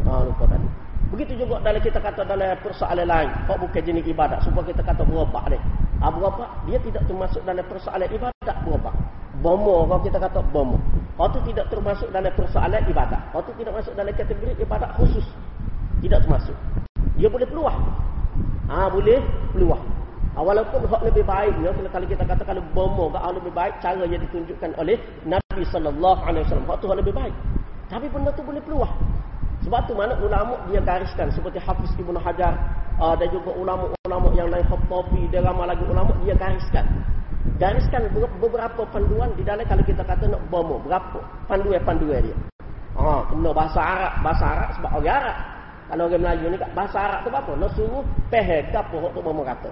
Ha, lupa tadi. Begitu juga dalam kita kata dalam persoalan lain. Kau bukan jenis ibadat. Supaya kita kata berubah ni. Ha, berubah, dia tidak termasuk dalam persoalan ibadat berubah. Bomo, kalau kita kata bomo. Kau tu tidak termasuk dalam persoalan ibadat. Kau tu tidak masuk dalam kategori ibadat khusus. Tidak termasuk dia boleh peluah. Ha, boleh peluah. Ha, walaupun hak lebih baiknya kalau kita katakan bomo hak lebih baik cara yang ditunjukkan oleh Nabi sallallahu alaihi wasallam hak tu hak lebih baik. Tapi benda tu boleh peluah. Sebab tu mana ulama dia gariskan seperti Hafiz Ibnu Hajar uh, dan juga ulama-ulama yang lain Khattabi dia ramai lagi ulama dia gariskan. Gariskan beberapa panduan di dalam kalau kita kata nak bomo berapa panduan-panduan dia. Ha, kena bahasa Arab, bahasa Arab sebab orang Arab. Kalau orang Melayu ni bahasa Arab tu apa? Nak suruh pehek apa Tok Momo kata.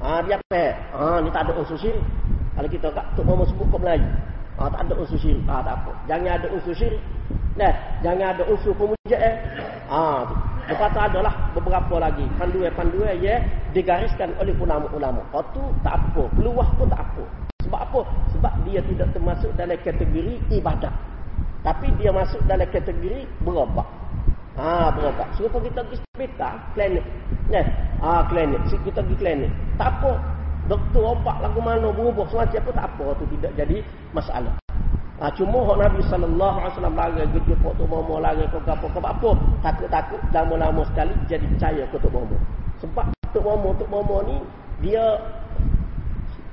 Ha, dia pehek. Ha, ni tak ada unsur syirik. Kalau kita kat Tok Momo sebut ke Melayu. Ha, tak ada unsur syirik. Ha, tak apa. Jangan ada unsur syirik. Nah, jangan ada unsur pemuja eh. Ha, tu. Lepas tu adalah beberapa lagi panduan-panduan ya digariskan oleh ulama-ulama. Kau tu tak apa, peluah pun tak apa. Sebab apa? Sebab dia tidak termasuk dalam kategori ibadah. Tapi dia masuk dalam kategori berobat. Ha. So, kalau kita pergi hospital, klinik. Ya. Ha, klinik. So, kita pergi klinik. Tak apa. Doktor obat lagu mana berubah semacam apa tak apa tu tidak jadi masalah. Ha, cuma hak Nabi sallallahu alaihi wasallam lari gitu pok tu momo lari ke apa ke apa takut-takut lama-lama sekali jadi percaya ke tok momo. Sebab tok momo tok momo ni dia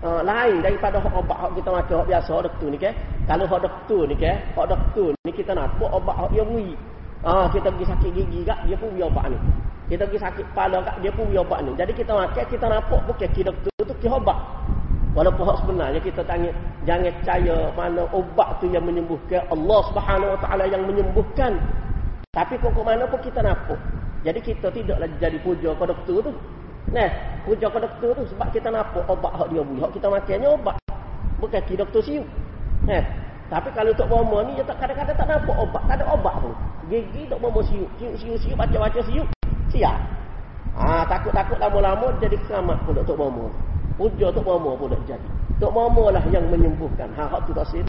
uh, lain daripada hak obat hak kita makan hak biasa hak doktor ni ke. Kalau hak doktor ni ke, hak doktor ni kita nak buat obat hak dia beri. Ah ha, kita pergi sakit gigi gak dia pun beri obat ni. Kita pergi sakit kepala gak dia pun beri obat ni. Jadi kita makan kita nampak bukan ki doktor tu ki obat. Walaupun hak sebenarnya kita tanya jangan percaya mana ubat tu yang menyembuhkan Allah Subhanahu Wa Taala yang menyembuhkan. Tapi pokok mana pun kita nampak. Jadi kita tidaklah jadi puja ke doktor tu. Nah, puja ke doktor tu sebab kita nampak obat hak dia beri. Hak kita makannya obat. Bukan ki doktor siu. Nah, tapi kalau untuk bomo ni tak kadang-kadang tak nampak obat, tak ada obat tu. Gigi tok bomo siu, siu siu baca-baca siu. Siap. Ah, takut-takut lama-lama jadi keramat pun tok bomo. Puja Tok Mama pun jadi. Tok Mama lah yang menyembuhkan. Ha, hak tu tak sih.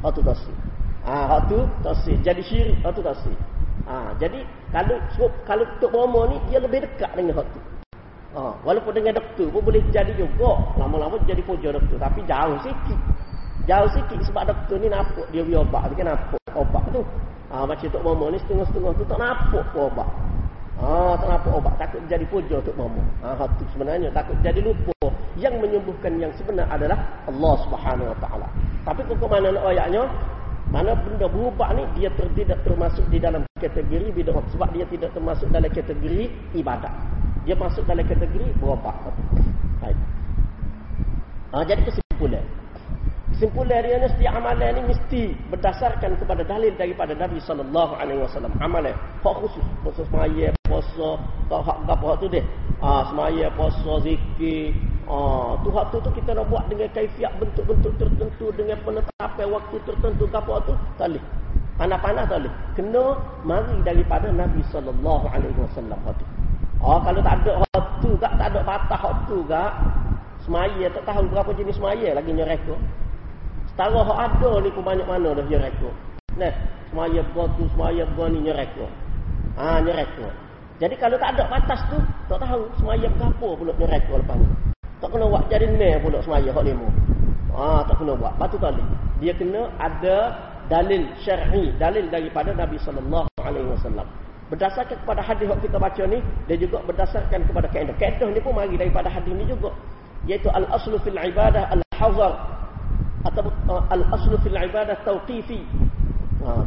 Hak tu tak sih. Ha, hak tu tak sih. Jadi syirik, hak tu tak sih. Ha, jadi kalau kalau Tok Mama ni dia lebih dekat dengan hak tu. Ha, walaupun dengan doktor pun boleh jadi juga. Lama-lama jadi puja doktor. Tapi jauh sikit. Jauh sikit sebab doktor ni nampak dia beri obat. Dia kan nampak obat tu. Ha, macam Tok Mama ni setengah-setengah tu tak nampak obat. Ah, tak apa obat takut jadi puja untuk mama. Ah, itu sebenarnya takut jadi lupa. Yang menyembuhkan yang sebenar adalah Allah Subhanahu Wa Taala. Tapi kok mana nak ayatnya? Mana benda berubah ni dia tidak termasuk di dalam kategori bid'ah sebab dia tidak termasuk dalam kategori ibadat. Dia masuk dalam kategori berubah. Baik. Ah, jadi kesimpulan. Kesimpulan dia ni setiap amalan ni mesti berdasarkan kepada dalil daripada Nabi sallallahu alaihi wasallam. Amalan hak khusus, khusus semaya, puasa, tak hak apa tu deh. Ah semaya, puasa, zikir. Ah tu hak tu tu kita nak buat dengan kaifiat bentuk-bentuk tertentu dengan penetapan waktu tertentu apa tu tak boleh. Panas-panas tak boleh. Kena mari daripada Nabi sallallahu alaihi wasallam tu. Ah kalau tak ada hak tu gak tak ada batas hak tu gak semaya tak tahu berapa jenis semaya lagi nyereka. Setara hak ada ni pun banyak mana dah rekod. Nah, semaya gua tu, semaya gua ni nyereka. Ha, nyereka. Jadi kalau tak ada batas tu, tak tahu semaya berapa pula nyereka lepas ni. Tak kena buat jadi ne pula semaya hak lima. Ha, tak kena buat. Batu kali. Dia kena ada dalil syar'i, dalil daripada Nabi sallallahu alaihi wasallam. Berdasarkan kepada hadis yang kita baca ni, dia juga berdasarkan kepada kaedah. Kaedah ni pun mari daripada hadis ni juga. Iaitu al-aslu fil ibadah al-hazar atau uh, al-aslu fil ibadah tauqifi. Ha.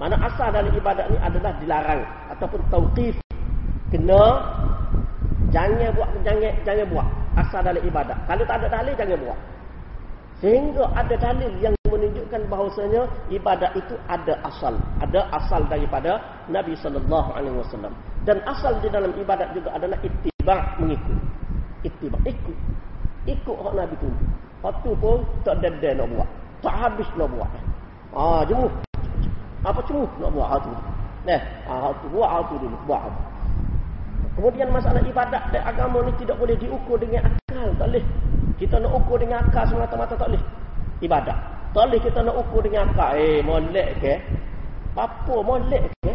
Mana asal dalam ibadat ni adalah dilarang ataupun tauqif. Kena jangan buat jangan jangan buat asal dalam ibadat. Kalau tak ada dalil jangan buat. Sehingga ada dalil yang menunjukkan bahawasanya ibadat itu ada asal. Ada asal daripada Nabi sallallahu alaihi wasallam. Dan asal di dalam ibadat juga adalah ittiba' mengikut. Ittiba' ikut. Ikut hak Nabi tunjuk. Satu pun tak ada nak buat. Tak habis nak buat. Ah, jemu. Apa cuma nak buat hal tu? Nah, ah tu buat hal tu dulu, buat. Kemudian masalah ibadat dan agama ni tidak boleh diukur dengan akal, tak boleh. Kita nak ukur dengan akal semata-mata tak boleh. Ibadat. Tak boleh kita nak ukur dengan akal. Eh, molek ke? Apa molek ke?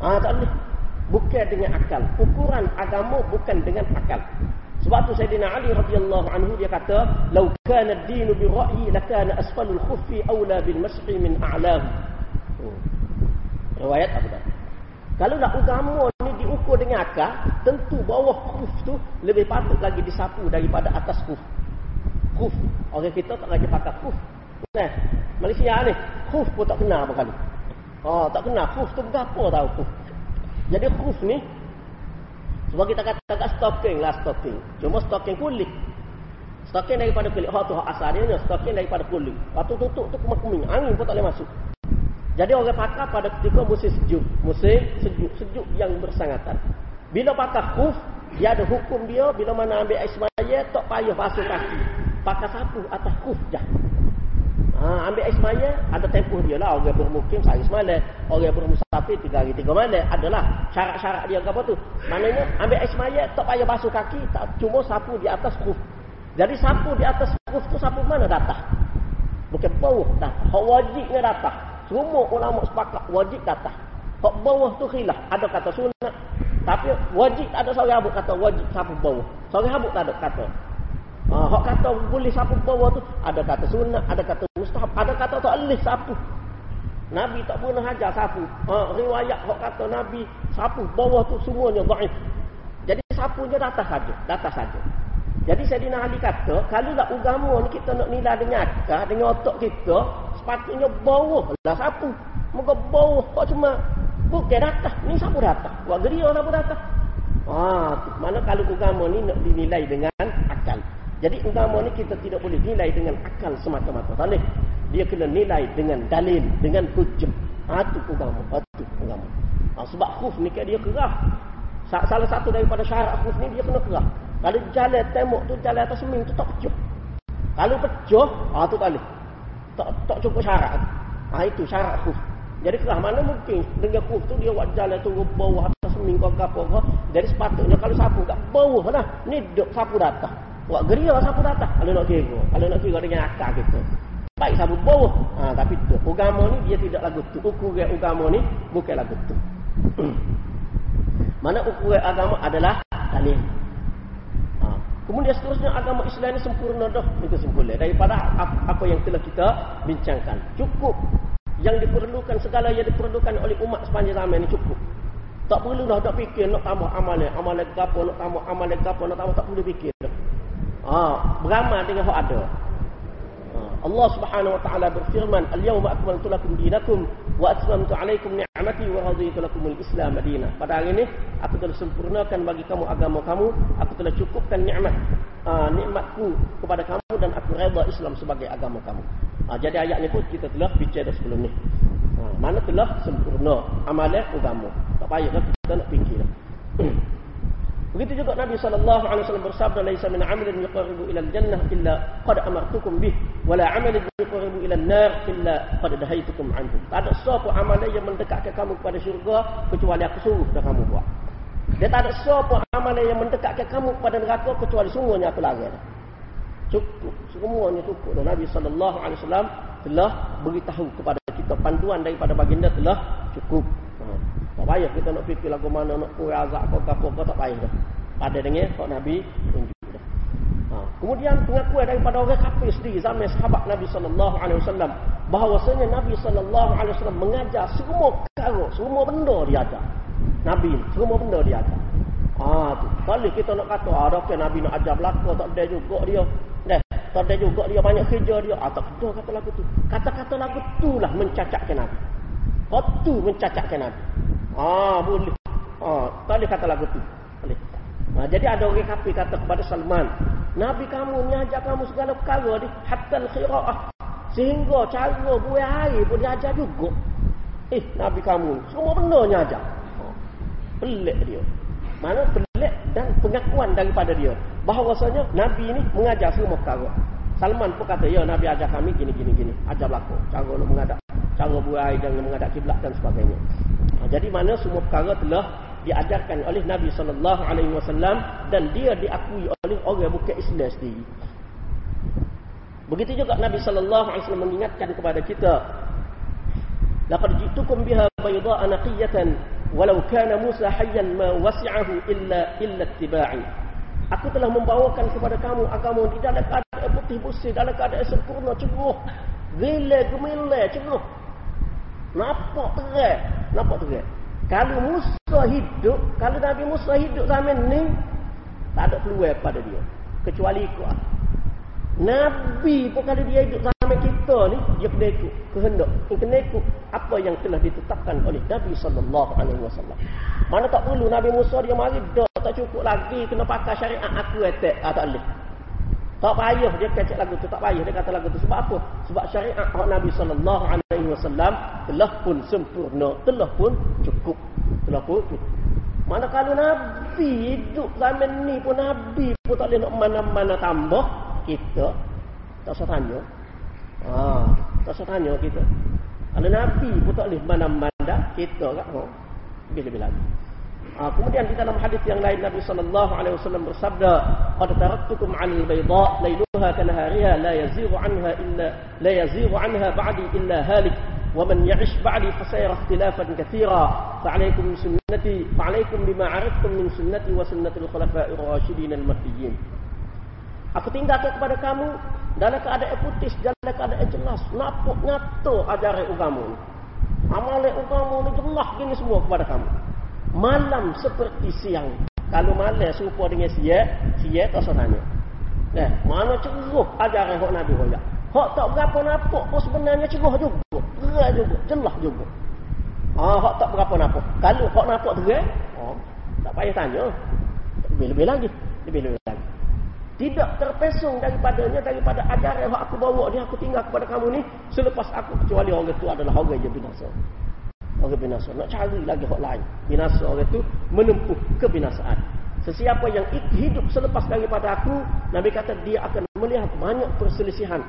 Ah, tak boleh. Bukan dengan akal. Ukuran agama bukan dengan akal. Sebab tu Sayyidina Ali radhiyallahu anhu dia kata, "Lau kana ad-din bi ra'yi lakana asfalul khuffi aula bil mas'i min a'lam." Hmm. Riwayat Abu Dawud. Kalau nak agama ni diukur ukur dengan akal, tentu bawah khuf tu lebih patut lagi disapu daripada atas khuf. Khuf. Orang kita tak rajin pakai khuf. Nah, Malaysia ni, khuf pun tak kenal apa. Oh, tak kenal khuf tu apa tahu khuf. Jadi khuf ni sebab kita kata tak stocking lah stocking. Cuma stocking kulit. Stocking daripada kulit. Hak tu asal dia stocking daripada kulit. Waktu tutup tu kemah-keming. Angin pun tak boleh masuk. Jadi orang pakai pada ketika musim sejuk. Musim sejuk. Sejuk yang bersangatan. Bila pakai khuf, dia ada hukum dia. Bila mana ambil air semaya, tak payah basuh kaki. Pakai sapu atas khuf je. Ha, ambil air semaya, ada tempoh dia lah. Orang bermukim sehari semalam. Orang bermusafir tiga hari tiga malam. Adalah syarat-syarat dia apa tu. Maknanya ambil air semaya, tak payah basuh kaki. Tak, cuma sapu di atas khuf. Jadi sapu di atas khuf tu sapu mana datang? Bukan bawah datang. Hak wajibnya datang. Semua ulama sepakat wajib datang. Hak bawah tu khilaf. Ada kata sunat. Tapi wajib ada seorang abuk kata wajib sapu bawah. Seorang abuk tak ada kata. Ha, hak kata boleh sapu bawah tu ada kata sunat, ada kata mustahab, ada kata tak boleh sapu. Nabi tak pernah ajar sapu. Ha, riwayat hak kata Nabi sapu bawah tu semuanya dhaif. Jadi sapunya datang saja, datang saja. Jadi Sayyidina Ali kata, kalau nak agama ni kita nak nilai dengan akal, dengan otak kita, sepatutnya bawah lah sapu. Moga bawah kok cuma bukan datang. Ni sapu datang. Buat geria sapu datang. Ha, mana kalau agama ni nak dinilai dengan akal. Jadi agama ni kita tidak boleh nilai dengan akal semata-mata. Tak boleh. Dia kena nilai dengan dalil, dengan hujjah. Ha tu agama, ha tu agama. Ha, sebab khuf ni kan dia kerah. Salah satu daripada syarat khuf ni dia kena kerah. Kalau jalan tembok tu jalan atas seming tu tak pecah. Kalau pecah, ha tu tak boleh. Tak tak cukup syarat. Ha itu syarat khuf. Jadi kerah mana mungkin dengan khuf tu dia buat jalan tu bawah atas seming kau apa kau. Jadi sepatutnya kalau sapu kat bawah lah. Ni duk sapu datang. Buat geria sapu datang. Kalau nak kira. Kalau nak kira dengan akal kita. Baik sapu bawah. Ha, tapi tu. Agama ni dia tidak lagu tu. Ukuran agama ni bukan lagu tu. (clears throat) Mana ukuran agama adalah dalil. Ha. Kemudian seterusnya agama Islam ini sempurna dah. Itu sempurna. Daripada apa yang telah kita bincangkan. Cukup. Yang diperlukan segala yang diperlukan oleh umat sepanjang zaman ini cukup. Tak perlu dah tak fikir nak tambah amalan. Amalan apa, nak tambah amalan apa, nak tambah tak perlu fikir. Ha, beramal dengan hak ada. Ha, Allah Subhanahu wa taala berfirman, "Al-yawma akmaltu lakum dinakum wa atmamtu 'alaykum ni'mati wa raditu lakum al-Islam madina." Pada hari ini, aku telah sempurnakan bagi kamu agama kamu, aku telah cukupkan nikmat uh, nikmatku kepada kamu dan aku redha Islam sebagai agama kamu. Ha, jadi ayat ni pun kita telah bicara sebelum ni. Ha, mana telah sempurna amalan agama. Tak payah kita nak fikir. (clears throat) Begitu juga Nabi sallallahu alaihi wasallam bersabda laisa min amalin yuqarribu ila al-jannah illa qad amartukum bih wala amalin yuqarribu ila an-nar illa qad dahaitukum anhu. Tak ada sesuatu amalan yang mendekatkan kamu kepada syurga kecuali aku suruh dah kamu buat. Dan tak ada sesuatu amalan yang mendekatkan kamu kepada neraka kecuali semuanya aku larang. Cukup, semuanya cukup. Dan Nabi sallallahu alaihi wasallam telah beritahu kepada kita panduan daripada baginda telah cukup. Tak payah kita nak fikir lagu mana nak kuih azab kau apa kau tak payah dah. Pada dengan kau Nabi tunjuk dah. Ha. Kemudian pengakuan daripada orang kafir sendiri zaman sahabat Nabi sallallahu alaihi wasallam bahawasanya Nabi sallallahu alaihi wasallam mengajar semua perkara, semua benda dia ajar. Nabi semua benda dia ajar. Ah tu. Kalau kita nak kata ada ke Nabi nak ajar belaka tak ada juga dia. Dah, tak ada juga dia banyak kerja dia. Ah tak ada kata lagu tu. Kata-kata lagu tu lah mencacatkan Nabi. Kau tu mencacatkan Nabi. Ah boleh. Ah, boleh kata lagu tu. Boleh. Ah, jadi ada orang kafir kata kepada Salman, Nabi kamu ni ajar kamu segala perkara ni, hatta al-qiraah. Sehingga cara buai air pun dia ajar juga. Eh, Nabi kamu semua benda ni ajar. Oh, pelik dia. Mana pelik dan pengakuan daripada dia. Bahawasanya Nabi ni mengajar semua perkara. Salman pun kata, ya Nabi ajar kami gini gini gini. Ajar berlaku. Cara nak mengadap. Cara buai dan mengadap kiblat dan sebagainya. Ha, jadi mana semua perkara telah diajarkan oleh Nabi sallallahu alaihi wasallam dan dia diakui oleh orang bukan Islam sendiri. Begitu juga Nabi sallallahu alaihi wasallam mengingatkan kepada kita laqad jitukum biha bayda'a naqiyatan walau kana Musa hayyan ma wasi'ahu illa illa ittiba'i. Aku telah membawakan kepada kamu agama di dalam keadaan putih bersih, dalam keadaan sempurna, ceguh. Gila, gemilah, ceguh. Nampak terang. Nampak terang. Kalau Musa hidup, kalau Nabi Musa hidup zaman ni, tak ada peluang pada dia. Kecuali ikut. Nabi pun kalau dia hidup zaman kita ni, dia kena ikut. Kehendak. Dia kena ikut apa yang telah ditetapkan oleh Nabi SAW. Mana tak perlu Nabi Musa dia mari, dah tak cukup lagi, kena pakai syariat aku etek. Ah, tak boleh. Tak payah dia kecek lagu tu, tak payah dia kata lagu tu. Sebab apa? Sebab syariat Nabi wasallam telah pun sempurna, telah pun cukup. Telah pun cukup. Mana kalau Nabi hidup zaman ni pun Nabi pun tak boleh nak mana-mana tambah kita tak usah tanya. Ha, tak usah tanya kita. Kalau Nabi pun tak boleh mana-mana kita kan. Oh, lebih-lebih lagi. Ha, kemudian di dalam hadis yang lain Nabi sallallahu alaihi wasallam bersabda, "Qad taraktukum 'alal bayda lailuha kanahariha la yazighu 'anha illa la yazighu 'anha ba'di illa halik." ومن يعش بعدي فسيرى اختلافا كثيرا فعليكم بسنتي فعليكم بما عرفتم من سنتي وسنة الخلفاء الراشدين المهديين Aku tinggalkan kepada kamu dalam keadaan putih, dalam keadaan jelas. Nampak nyata ajaran agama ni. Amalan agama ni jelas gini semua kepada kamu malam seperti siang. Kalau malam serupa dengan siang, siang tak usah tanya. Nah, mana ceruh ajaran hak Nabi royak. Hak tak berapa nampak pun sebenarnya ceruh juga. Gerak juga, jelas juga. Ah, hak tak berapa nampak. Kalau hak nampak terang, oh, tak payah tanya. Lebih-lebih lagi. Lebih-lebih lagi. Tidak terpesong daripadanya daripada ajaran yang aku bawa ni aku tinggal kepada kamu ni selepas aku kecuali orang itu adalah orang yang binasa orang binasa. Nak cari lagi hak lain. Binasa orang itu menempuh kebinasaan. Sesiapa yang hidup selepas daripada aku, Nabi kata dia akan melihat banyak perselisihan.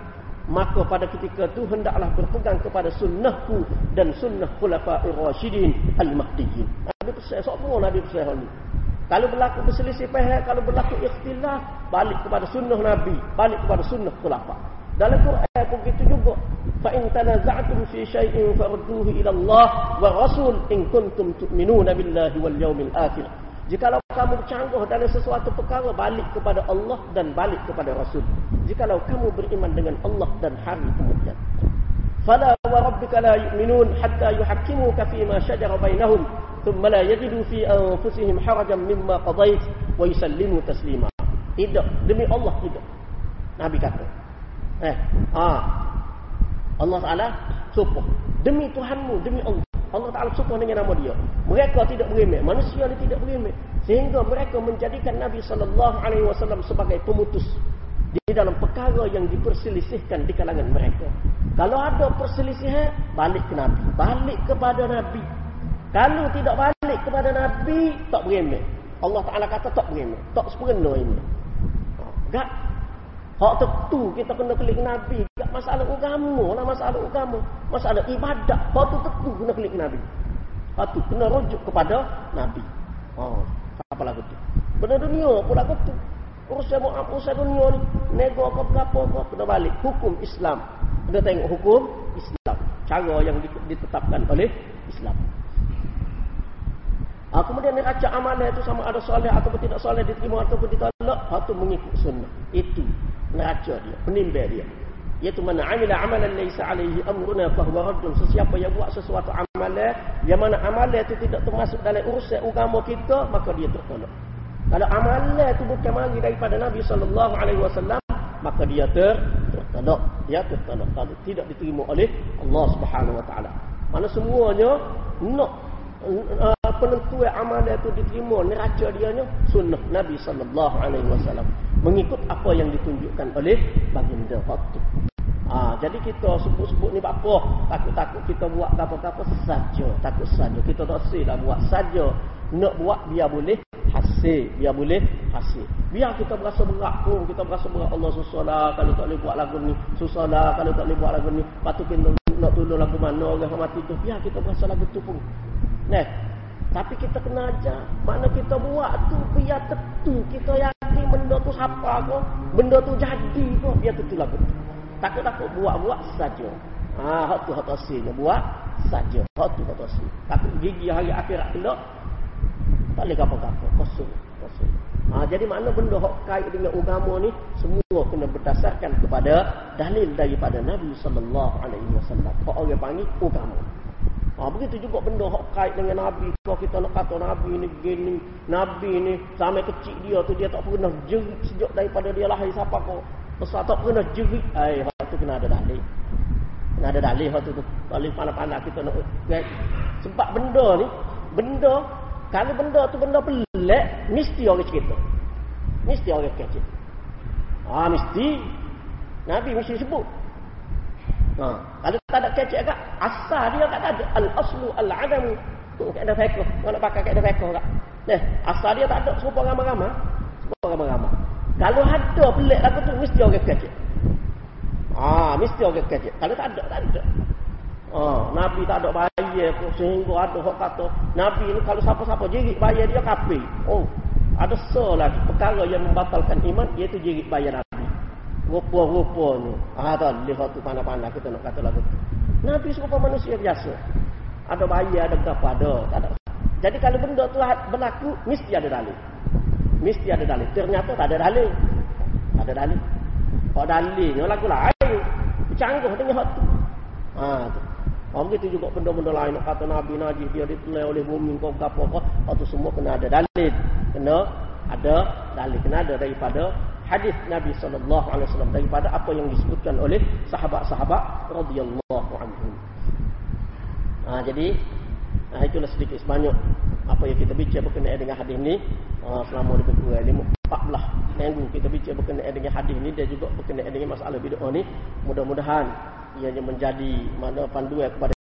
Maka pada ketika itu hendaklah berpegang kepada sunnahku dan sunnah khulafa'ir rasyidin al-mahdiyin. Nabi pesan, semua Nabi pesan Kalau berlaku berselisih pihak, kalau berlaku ikhtilaf, balik kepada sunnah Nabi, balik kepada sunnah khulafa'. Dalam Quran pun begitu juga. Fa in tanaza'tum fi shay'in farudduhu ila Allah wa Rasul in kuntum tu'minuna billahi wal yawmil akhir. Jikalau kamu bercanggah dalam sesuatu perkara balik kepada Allah dan balik kepada Rasul. Jikalau kamu beriman dengan Allah dan hari kemudian. Fala wa rabbika la yu'minun hatta yuhakkimuka fi ma shajara bainahum thumma la yajidu fi anfusihim harajan mimma qadait wa yusallimu taslima. Tidak demi Allah tidak. Nabi kata Eh, ah. Allah Taala sumpah demi Tuhanmu, demi Allah. Allah Taala sumpah dengan nama dia. Mereka tidak beremek, manusia dia tidak beremek. Sehingga mereka menjadikan Nabi wasallam sebagai pemutus di dalam perkara yang diperselisihkan di kalangan mereka. Kalau ada perselisihan, balik ke Nabi, balik kepada Nabi. Kalau tidak balik kepada Nabi, tak beremek. Allah Taala kata tak beremek, tak sepenuh ini. Tak Hak tentu kita kena klik Nabi. Tak masalah agama lah masalah agama. Masalah ibadat. Hak tu tentu kena klik Nabi. Hak tu kena rujuk kepada Nabi. Oh, apa lagu tu? Benda dunia pun lagu tu. Urusan mau apa urusan dunia ni. Nego apa berapa apa. Kena balik. Hukum Islam. Kena tengok hukum Islam. Cara yang ditetapkan oleh Islam. Ha, kemudian neraca amalan itu sama ada soleh ataupun tidak soleh diterima ataupun ditolak. Itu mengikut sunnah. Itu neraca dia, penimba dia. Iaitu mana amila amalan laysa alaihi amruna fahuwa raddun. Sesiapa yang buat sesuatu amalan yang mana amalan itu tidak termasuk dalam urusan agama kita, maka dia tertolak. Kalau amalan itu bukan mari daripada Nabi sallallahu alaihi wasallam, maka dia ter tertolak. Dia tertolak. Kalau tidak diterima oleh Allah Subhanahu wa taala. Mana semuanya nak uh, penentuan amalan itu diterima neraca dia nya sunnah Nabi sallallahu alaihi wasallam mengikut apa yang ditunjukkan oleh baginda waktu. Ha, jadi kita sebut-sebut ni apa? Takut-takut kita buat apa-apa saja. Takut saja. Kita tak lah buat saja. Nak buat biar boleh hasil. Biar boleh hasil. Biar kita berasa berat pun. Kita berasa berat. Allah susah lah. Kalau tak boleh buat lagu ni. Susah lah. Kalau tak boleh buat lagu ni. Patut kita nak tolong lagu mana. Orang mati tu. Biar kita berasa lagu tu pun. Nah, tapi kita kena ajar. Mana kita buat tu biar tentu kita yakin benda tu siapa ke. Benda tu jadi ke. Biar tentu lah betul. Takut-takut buat-buat saja. Ha, hak tu hak hasilnya. Buat saja. Hak tu hak hasil. Takut gigi hari akhirat kena. Tak boleh kapal-kapal. Kosong. Kosong. Ha, jadi mana benda hak kait dengan agama ni semua kena berdasarkan kepada dalil daripada Nabi sallallahu alaihi wasallam. Kau orang panggil agama. Ha, begitu juga benda hak kait dengan Nabi. Kalau kita nak kata Nabi ni gini, Nabi ni sampai kecil dia tu dia tak pernah jerit sejak daripada dia lahir siapa kau. Besar tak pernah jerit. Eh, hak tu kena ada dalil. Kena ada dalil hak tu tu. Dalil pandai-pandai kita nak okay. Sebab benda ni, benda kalau benda tu benda pelik, mesti orang cerita. Mesti orang kecil. Ah, mesti. Nabi mesti sebut. Ha. Kalau tak ada kecek kat, asal dia tak ada. Al-aslu al-adam. Kaedah fiqh. Kau nak pakai kaedah fiqh tak? Nah, asal dia tak ada serupa ramah-ramah. Serupa ramah-ramah. Kalau ada pelik lagu tu, mesti orang kecek. Ah, mesti orang kecek. Kalau tak ada, tak ada. Oh, Nabi tak ada bayar sehingga ada orang kata Nabi ni kalau siapa-siapa jerit bayar dia kafir. Oh, ada lagi perkara yang membatalkan iman iaitu jerit bayar Nabi rupa-rupanya. Ah tak lihat tu pandai-pandai kita nak kata lagu. Nabi serupa manusia biasa. Ada bayar, ada apa ada, tak ada. Jadi kalau benda tu berlaku, mesti ada dalil. Mesti ada dalil. Ternyata tak ada dalil. Tak ada dalil. Kalau dalilnya lagu lain, canggih dengan hak tu. Ha, tu. Oh, begitu juga benda-benda lain kata Nabi Najib dia ditulis oleh bumi kau apa kau itu semua kena ada dalil. Kena ada dalil kena ada daripada hadis Nabi sallallahu alaihi wasallam daripada apa yang disebutkan oleh sahabat-sahabat radhiyallahu anhum. Ha, jadi ha, itulah sedikit sebanyak apa yang kita bincang berkenaan dengan hadis ini ha, selama lebih kurang lima empat belah minggu kita bincang berkenaan dengan hadis ini dan juga berkenaan dengan masalah bid'ah ini mudah-mudahan ianya menjadi mana panduan kepada